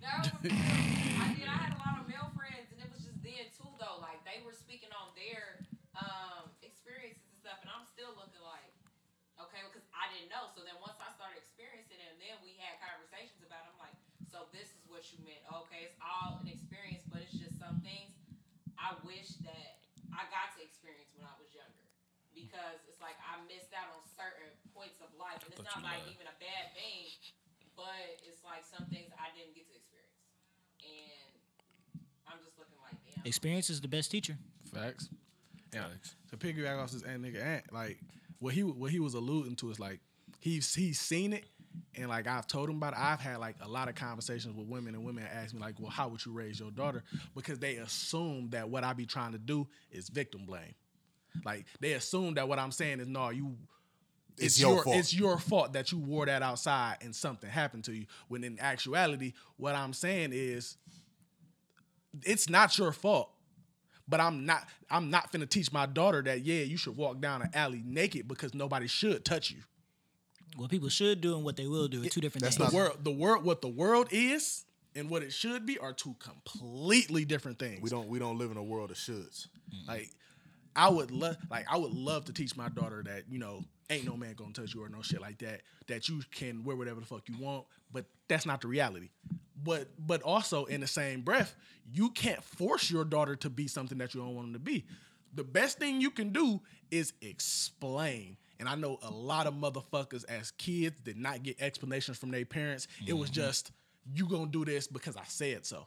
No, I did. I had a lot of male friends, and it was just then too, though. Like they were speaking on their um, experiences and stuff, and I'm still looking like, okay, because I didn't know. So then once I started experiencing it, and then we had conversations about. it, I'm like, so this is what you meant. Okay, it's all an experience, but it's just some things I wish that I got to experience when I was younger. Because it's like I missed out on certain points of life, and it's not like even a bad thing, but it's like some things I didn't get to experience, and I'm just looking like, damn. Experience is the best teacher. Facts. Yeah. To piggyback off this and nigga ant, like what he what he was alluding to is like he's he's seen it and like I've told him about it. I've had like a lot of conversations with women and women ask me like, well, how would you raise your daughter? Because they assume that what I be trying to do is victim blame. Like they assume that what I'm saying is no, you It's your fault. It's your fault that you wore that outside and something happened to you. When in actuality, what I'm saying is it's not your fault. But I'm not I'm not finna teach my daughter that yeah, you should walk down an alley naked because nobody should touch you. What people should do and what they will do are two different That's things. The world the world what the world is and what it should be are two completely different things. We don't we don't live in a world of shoulds. Mm. Like I would love like I would love to teach my daughter that, you know, ain't no man gonna touch you or no shit like that. That you can wear whatever the fuck you want, but that's not the reality. But but also in the same breath, you can't force your daughter to be something that you don't want them to be. The best thing you can do is explain. And I know a lot of motherfuckers as kids did not get explanations from their parents. It was mm-hmm. just you gonna do this because I said so.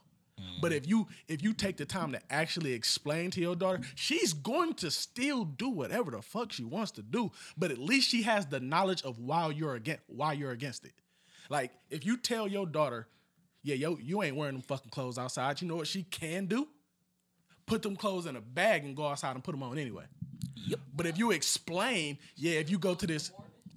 But if you if you take the time to actually explain to your daughter, she's going to still do whatever the fuck she wants to do. But at least she has the knowledge of why you're against why you're against it. Like if you tell your daughter, yeah, yo, you ain't wearing them fucking clothes outside, you know what she can do? Put them clothes in a bag and go outside and put them on anyway. Yep. But if you explain, yeah, if you go to this,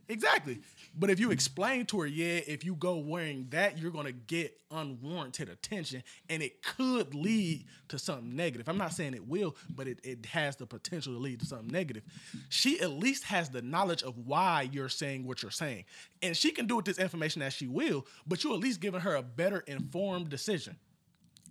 exactly. But if you explain to her, yeah, if you go wearing that, you're gonna get unwarranted attention, and it could lead to something negative. I'm not saying it will, but it, it has the potential to lead to something negative. She at least has the knowledge of why you're saying what you're saying, and she can do with this information as she will. But you're at least giving her a better informed decision.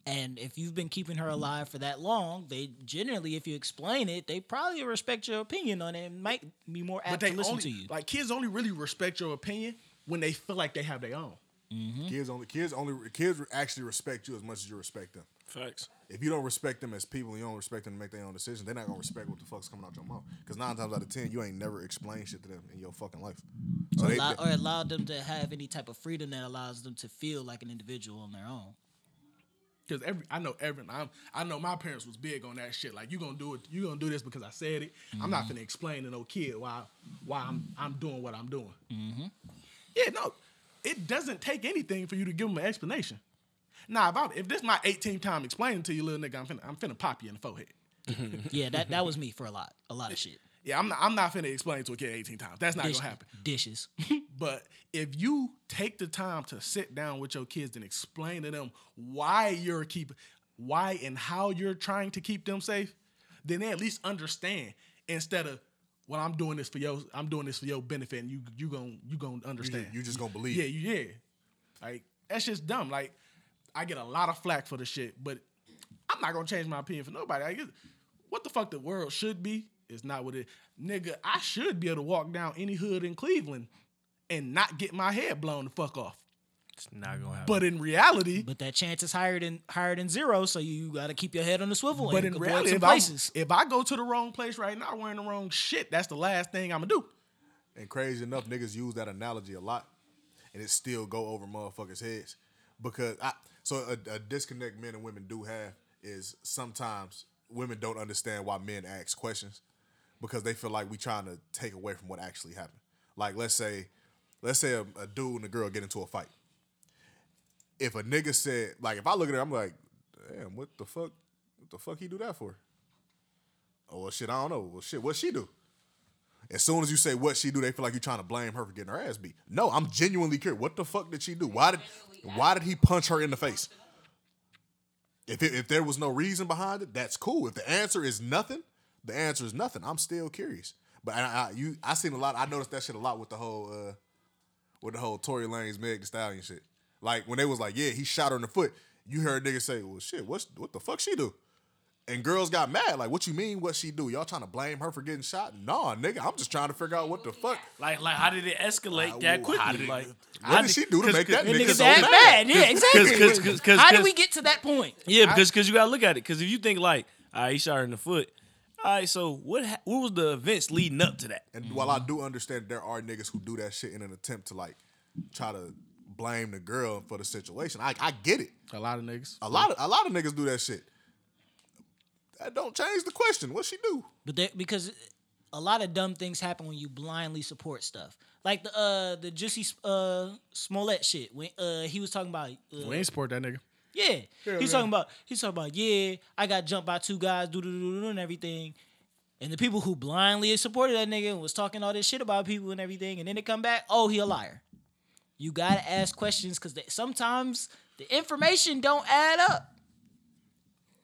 And if you've been keeping her alive for that long, they generally, if you explain it, they probably respect your opinion on it and might be more apt But they to listen only to you. like kids only really respect your opinion when they feel like they have their own. Mm-hmm. Kids only kids only kids actually respect you as much as you respect them. Facts. If you don't respect them as people, you don't respect them to make their own decisions. They're not gonna respect what the fuck's coming out your mouth. Because nine times out of ten, you ain't never explained shit to them in your fucking life. So or, they, allow, or allow them to have any type of freedom that allows them to feel like an individual on their own. Because every I know every I'm, I know my parents was big on that shit. Like you gonna do it, you gonna do this because I said it. I'm not mm-hmm. gonna explain to no kid why why I'm I'm doing what I'm doing. Mm-hmm. Yeah, no, it doesn't take anything for you to give them an explanation. Nah, if, I, if this my 18th time explaining to you, little nigga, I'm finna, I'm finna pop you in the forehead. [laughs] Yeah, that, that was me for a lot, a lot of [laughs] shit. Yeah, I'm not, I'm not finna explain to a kid 18 times. That's not Dish- gonna happen. Dishes. [laughs] But if you take the time to sit down with your kids and explain to them why you're keeping, why and how you're trying to keep them safe, then they at least understand instead of well, I'm doing this for your I'm doing this for your benefit and you you gon' you gonna understand. just, you just gonna believe. Yeah, yeah. Like that's just dumb. Like I get a lot of flack for the shit, but I'm not gonna change my opinion for nobody. I guess what the fuck the world should be is not what it. Nigga, I should be able to walk down any hood in Cleveland and not get my head blown the fuck off. It's not gonna happen. But in reality, But that chance is higher than higher than zero, so you got to keep your head on the swivel. but and in avoid reality, some if, I'm- places. if I go to the wrong place right now wearing the wrong shit, that's the last thing I'm gonna do. And crazy enough, niggas use that analogy a lot, and it still go over motherfuckers' heads because I. So a, a disconnect men and women do have is sometimes women don't understand why men ask questions because they feel like we trying to take away from what actually happened. Like let's say, let's say a, a dude and a girl get into a fight. If a nigga said like, if I look at her, I'm like, damn, what the fuck? What the fuck he do that for? Oh well, shit, I don't know. Well, shit, what she do? As soon as you say what she do, they feel like you're trying to blame her for getting her ass beat. No, I'm genuinely curious. What the fuck did she do? Why did why did he punch her in the face? If it, if there was no reason behind it, that's cool. If the answer is nothing, the answer is nothing. I'm still curious. But I, I you I seen a lot. I noticed that shit a lot with the whole uh with the whole Tory Lanez Meg Thee Stallion shit. Like when they was like, yeah, he shot her in the foot. You heard niggas say, well, shit, what's what the fuck she do? And girls got mad. Like, what you mean? What she do? Y'all trying to blame her for getting shot? Nah, nigga. I'm just trying to figure out what the fuck. like, like, how did it escalate Uh, that quickly? how did it- like, What did she do to make that nigga so mad? mad. Yeah, exactly. 'cause- 'cause- cause, How did we get to that point? Yeah, because because you gotta look at it. Because if you think like, all right, he shot her in the foot. All right, so what? Ha- what was the events leading up to that? And while I do understand there are niggas who do that shit in an attempt to like try to blame the girl for the situation, I, I get it. A lot of niggas. A lot of a lot of niggas do that shit. That don't change the question. What she do? But there, because a lot of dumb things happen when you blindly support stuff, like the uh the Jussie uh Smollett shit when uh he was talking about uh, We ain't support that nigga. Yeah he's talking about he's talking about yeah I got jumped by two guys do do do do and everything. And the people who blindly supported that nigga and was talking all this shit about people and everything, and then they come back, oh, he a liar. You gotta ask questions because sometimes the information don't add up.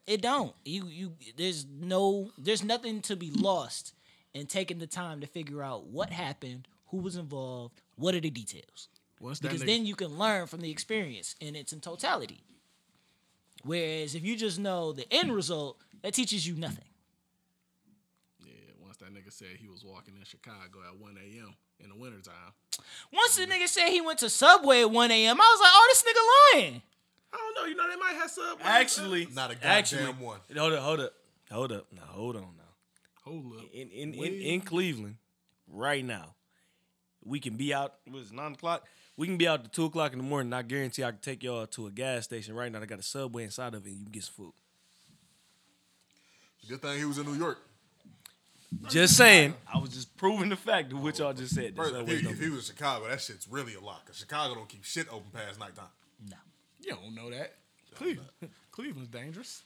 It don't. You you there's no there's nothing to be lost in taking the time to figure out what happened, who was involved, what are the details. That Because then you can learn from the experience in its in totality. Whereas if you just know the end result, that teaches you nothing. yeah, once that nigga said he was walking in Chicago at 1 a.m. in the wintertime. Once the nigga said he went to Subway at 1 a.m., I was like, oh, this nigga lying. I don't know. You know they might have sub. Actually, Not a goddamn actually, one. Hold up, hold up, hold up. Now, hold on now. hold up. In in, in in Cleveland, right now, we can be out. What is it, nine o'clock? We can be out to two o'clock in the morning. I guarantee I can take y'all to a gas station right now. I got a subway inside of it. and You can get some food. Good thing he was in New York. Just saying. I was just proving the fact of what y'all just said. The First, if, he, if he was in Chicago, that shit's really a lot. Cause Chicago don't keep shit open past nighttime. No. You don't know that. Cleveland. [laughs] Cleveland's dangerous.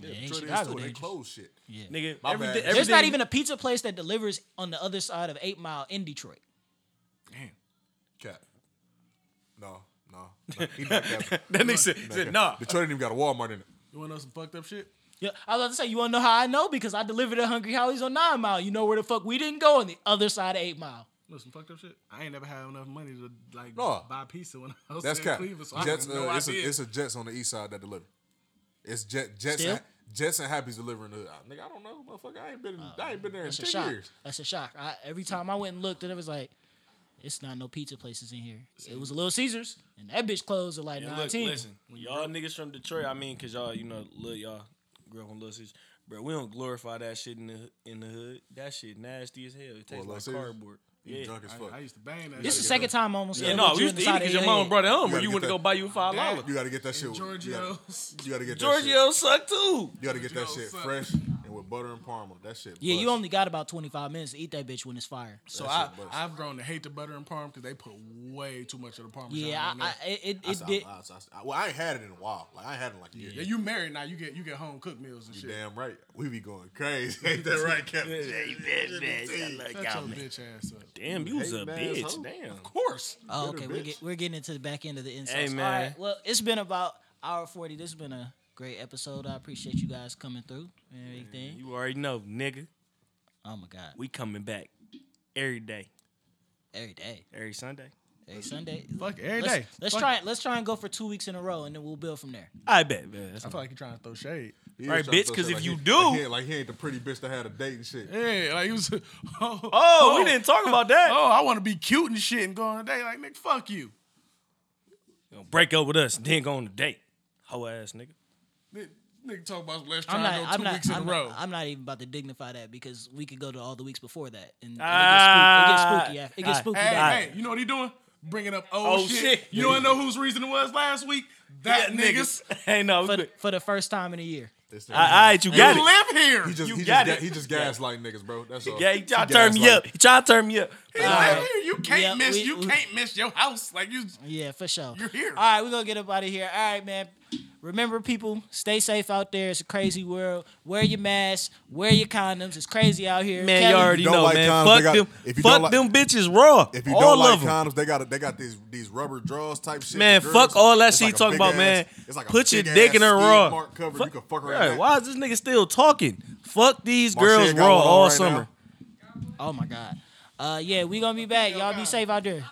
Yeah, ain't Detroit is Chicago too. They close shit. Nigga, My everything, bad. everything, There's not even a pizza place that delivers on the other side of Eight Mile in Detroit. Damn. Cat. No, no. no. He not that. [laughs] That nigga said, He not said that. nah. Detroit ain't even got a Walmart in it. You want to know some fucked up shit? Yeah, I was about to say, you want to know how I know? Because I delivered at Hungry Howie's on Nine Mile. You know where the fuck we didn't go on the other side of Eight Mile. You know some fucked up shit? I ain't never had enough money to like No. buy pizza when I was That's in cap. Cleveland. So Jets. I have no Uh, it's, a, it's a Jets on the east side that deliver. It's Jet, Jets. Still? And, Jets and Happy's delivering the. Uh, nigga, I don't know, motherfucker. I ain't been. In, I ain't been there in That's a ten shock. years. That's a shock. I, every time I went and looked, and it was like, it's not no pizza places in here. It was a Little Caesars, and that bitch closed at like And look, 19. listen, when y'all niggas from Detroit, I mean, cause y'all, you know, little y'all grew up on Little Caesars. Bro, we don't glorify that shit in the in the hood. That shit nasty as hell. It tastes Little like Caesars? cardboard. Yeah. drunk as fuck. I, I used to bang that. this is the second time almost Yeah, said no, we used to eat side it of because your your mom brought it home, You or you gotta went to go buy you a five Dad, dollar. You got to get that shit. Giorgio's. You got to get that Giorgio shit. suck too. You got to get that shit fresh and with butter and parma. That shit. Yeah, you only got about 25 minutes to eat that bitch when it's fire. So I, I've grown to hate the butter and parm because they put way too much of the parmesan. Yeah, I, there. I, it, it, I it did. I, well, I ain't had it in a while. Like I ain't had it in like a year. yeah, you married now. You get you get home cooked meals and You shit. damn right. We be going crazy. [laughs] Ain't that right, Captain? Shut your bitch ass up. Damn, you was a Hating bitch. hoe. Damn. Of course. Oh, okay, we're, get, we're getting into the back end of the insights. Hey, man. right, well, it's been about hour 40. This has been a great episode. I appreciate you guys coming through and everything. You already know, nigga. Oh my god, We coming back every day, every day, every Sunday. every Sunday. Fuck every let's, day. Let's Fuck- try. Let's try and go for two weeks in a row, and then we'll build from there. I bet, man. That's I feel like you're trying to throw shade. He Right, is trying to bitch, Because shit if like you he- do- like he, ain't, like he ain't the pretty bitch that had a date and shit. Yeah, like he was. [laughs] Oh, Oh, we oh. didn't talk about that. Oh, I want to be cute and shit and go on a date. Like, nigga, fuck you. You gonna break up with us and then go on a date. Hoe ass nigga. Nigga, nigga talk about let's I'm not. to go I'm two not. weeks in I'm a not, row. I'm not even about to dignify that because we could go to all the weeks before that, and, and Ah, it gets spooky. It gets spooky. yeah. It gets ah, spooky. Hey, down. hey, you know what he doing? Bringing up old Oh, shit. shit. You don't know whose reason it was last week? That niggas. [laughs] Hey, no. for, we the, good. for the first time in a year. This All right, you You got it. live here. He just You he got just, it. he just gaslighting niggas, bro. That's all. Yeah, he try to turn me gaslighting. up. He try to turn me up. He All live right. here. You can't Yeah, miss. we- you we- can't miss your house. Like you. Yeah, for sure. You're here. All right, we're gonna get up out of here. All right, man. Remember, people, stay safe out there. It's a crazy world. Wear your mask. Wear your condoms. It's crazy out here. Man, Kelly- you already don't know, like man. condoms, fuck got- them. if you Fuck like- them bitches raw. If you all don't like them. condoms, they got they got these these rubber draws type shit. Man, fuck all that shit like you a talking about, ass- man. It's like a Put your dick in her skid raw. cover. Fuck- You can fuck her Right, why is this nigga still talking? Fuck these Marcia girls got raw one all right summer. now. Oh my God. Uh, yeah, we gonna be back. Y'all be safe out there.